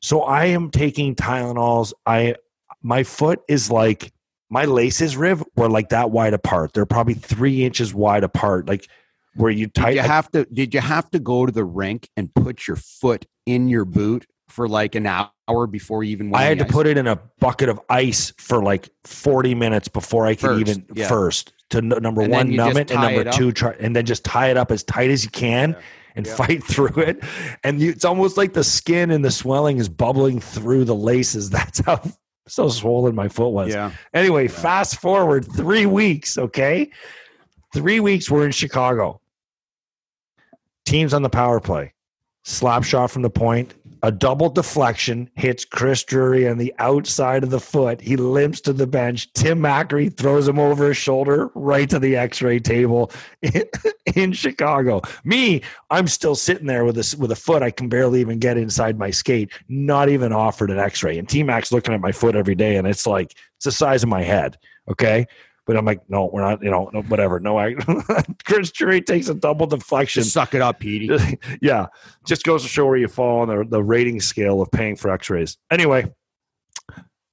so I am taking Tylenols. I my foot is like my laces Riv were like that wide apart. They're probably three inches wide apart, like where you Did tight. you have to? Did you have to go to the rink and put your foot in your boot for like an hour before you even? went I had to ice? put it in a bucket of ice for like 40 minutes before I could First, even yeah. first to n- number And one numb it and number it two try and then just tie it up as tight as you can Yeah. and Yeah. fight through it and you, it's almost like the skin and the swelling is bubbling through the laces that's how so swollen my foot was Yeah. anyway fast forward three weeks okay three weeks we're in chicago teams on the power play slap shot from the point a double deflection hits Chris Drury on the outside of the foot. He limps to the bench. Tim Macre throws him over his shoulder right to the X-ray table in, in Chicago. Me, I'm still sitting there with a with a foot I can barely even get inside my skate. Not even offered an X-ray. And T Mac's looking at my foot every day, and it's like it's the size of my head. Okay. But I'm like, no, we're not, you know, no, whatever. No, I, Chris Drury takes a double deflection Just suck it up, Petey. yeah, just goes to show where you fall on the, the rating scale of paying for x rays. Anyway,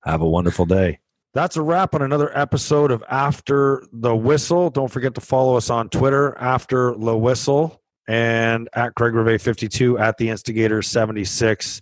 have a wonderful day. That's a wrap on another episode of After the Whistle. Don't forget to follow us on Twitter, After the Whistle, and at Craig Rivet 52 at the Instigator 76.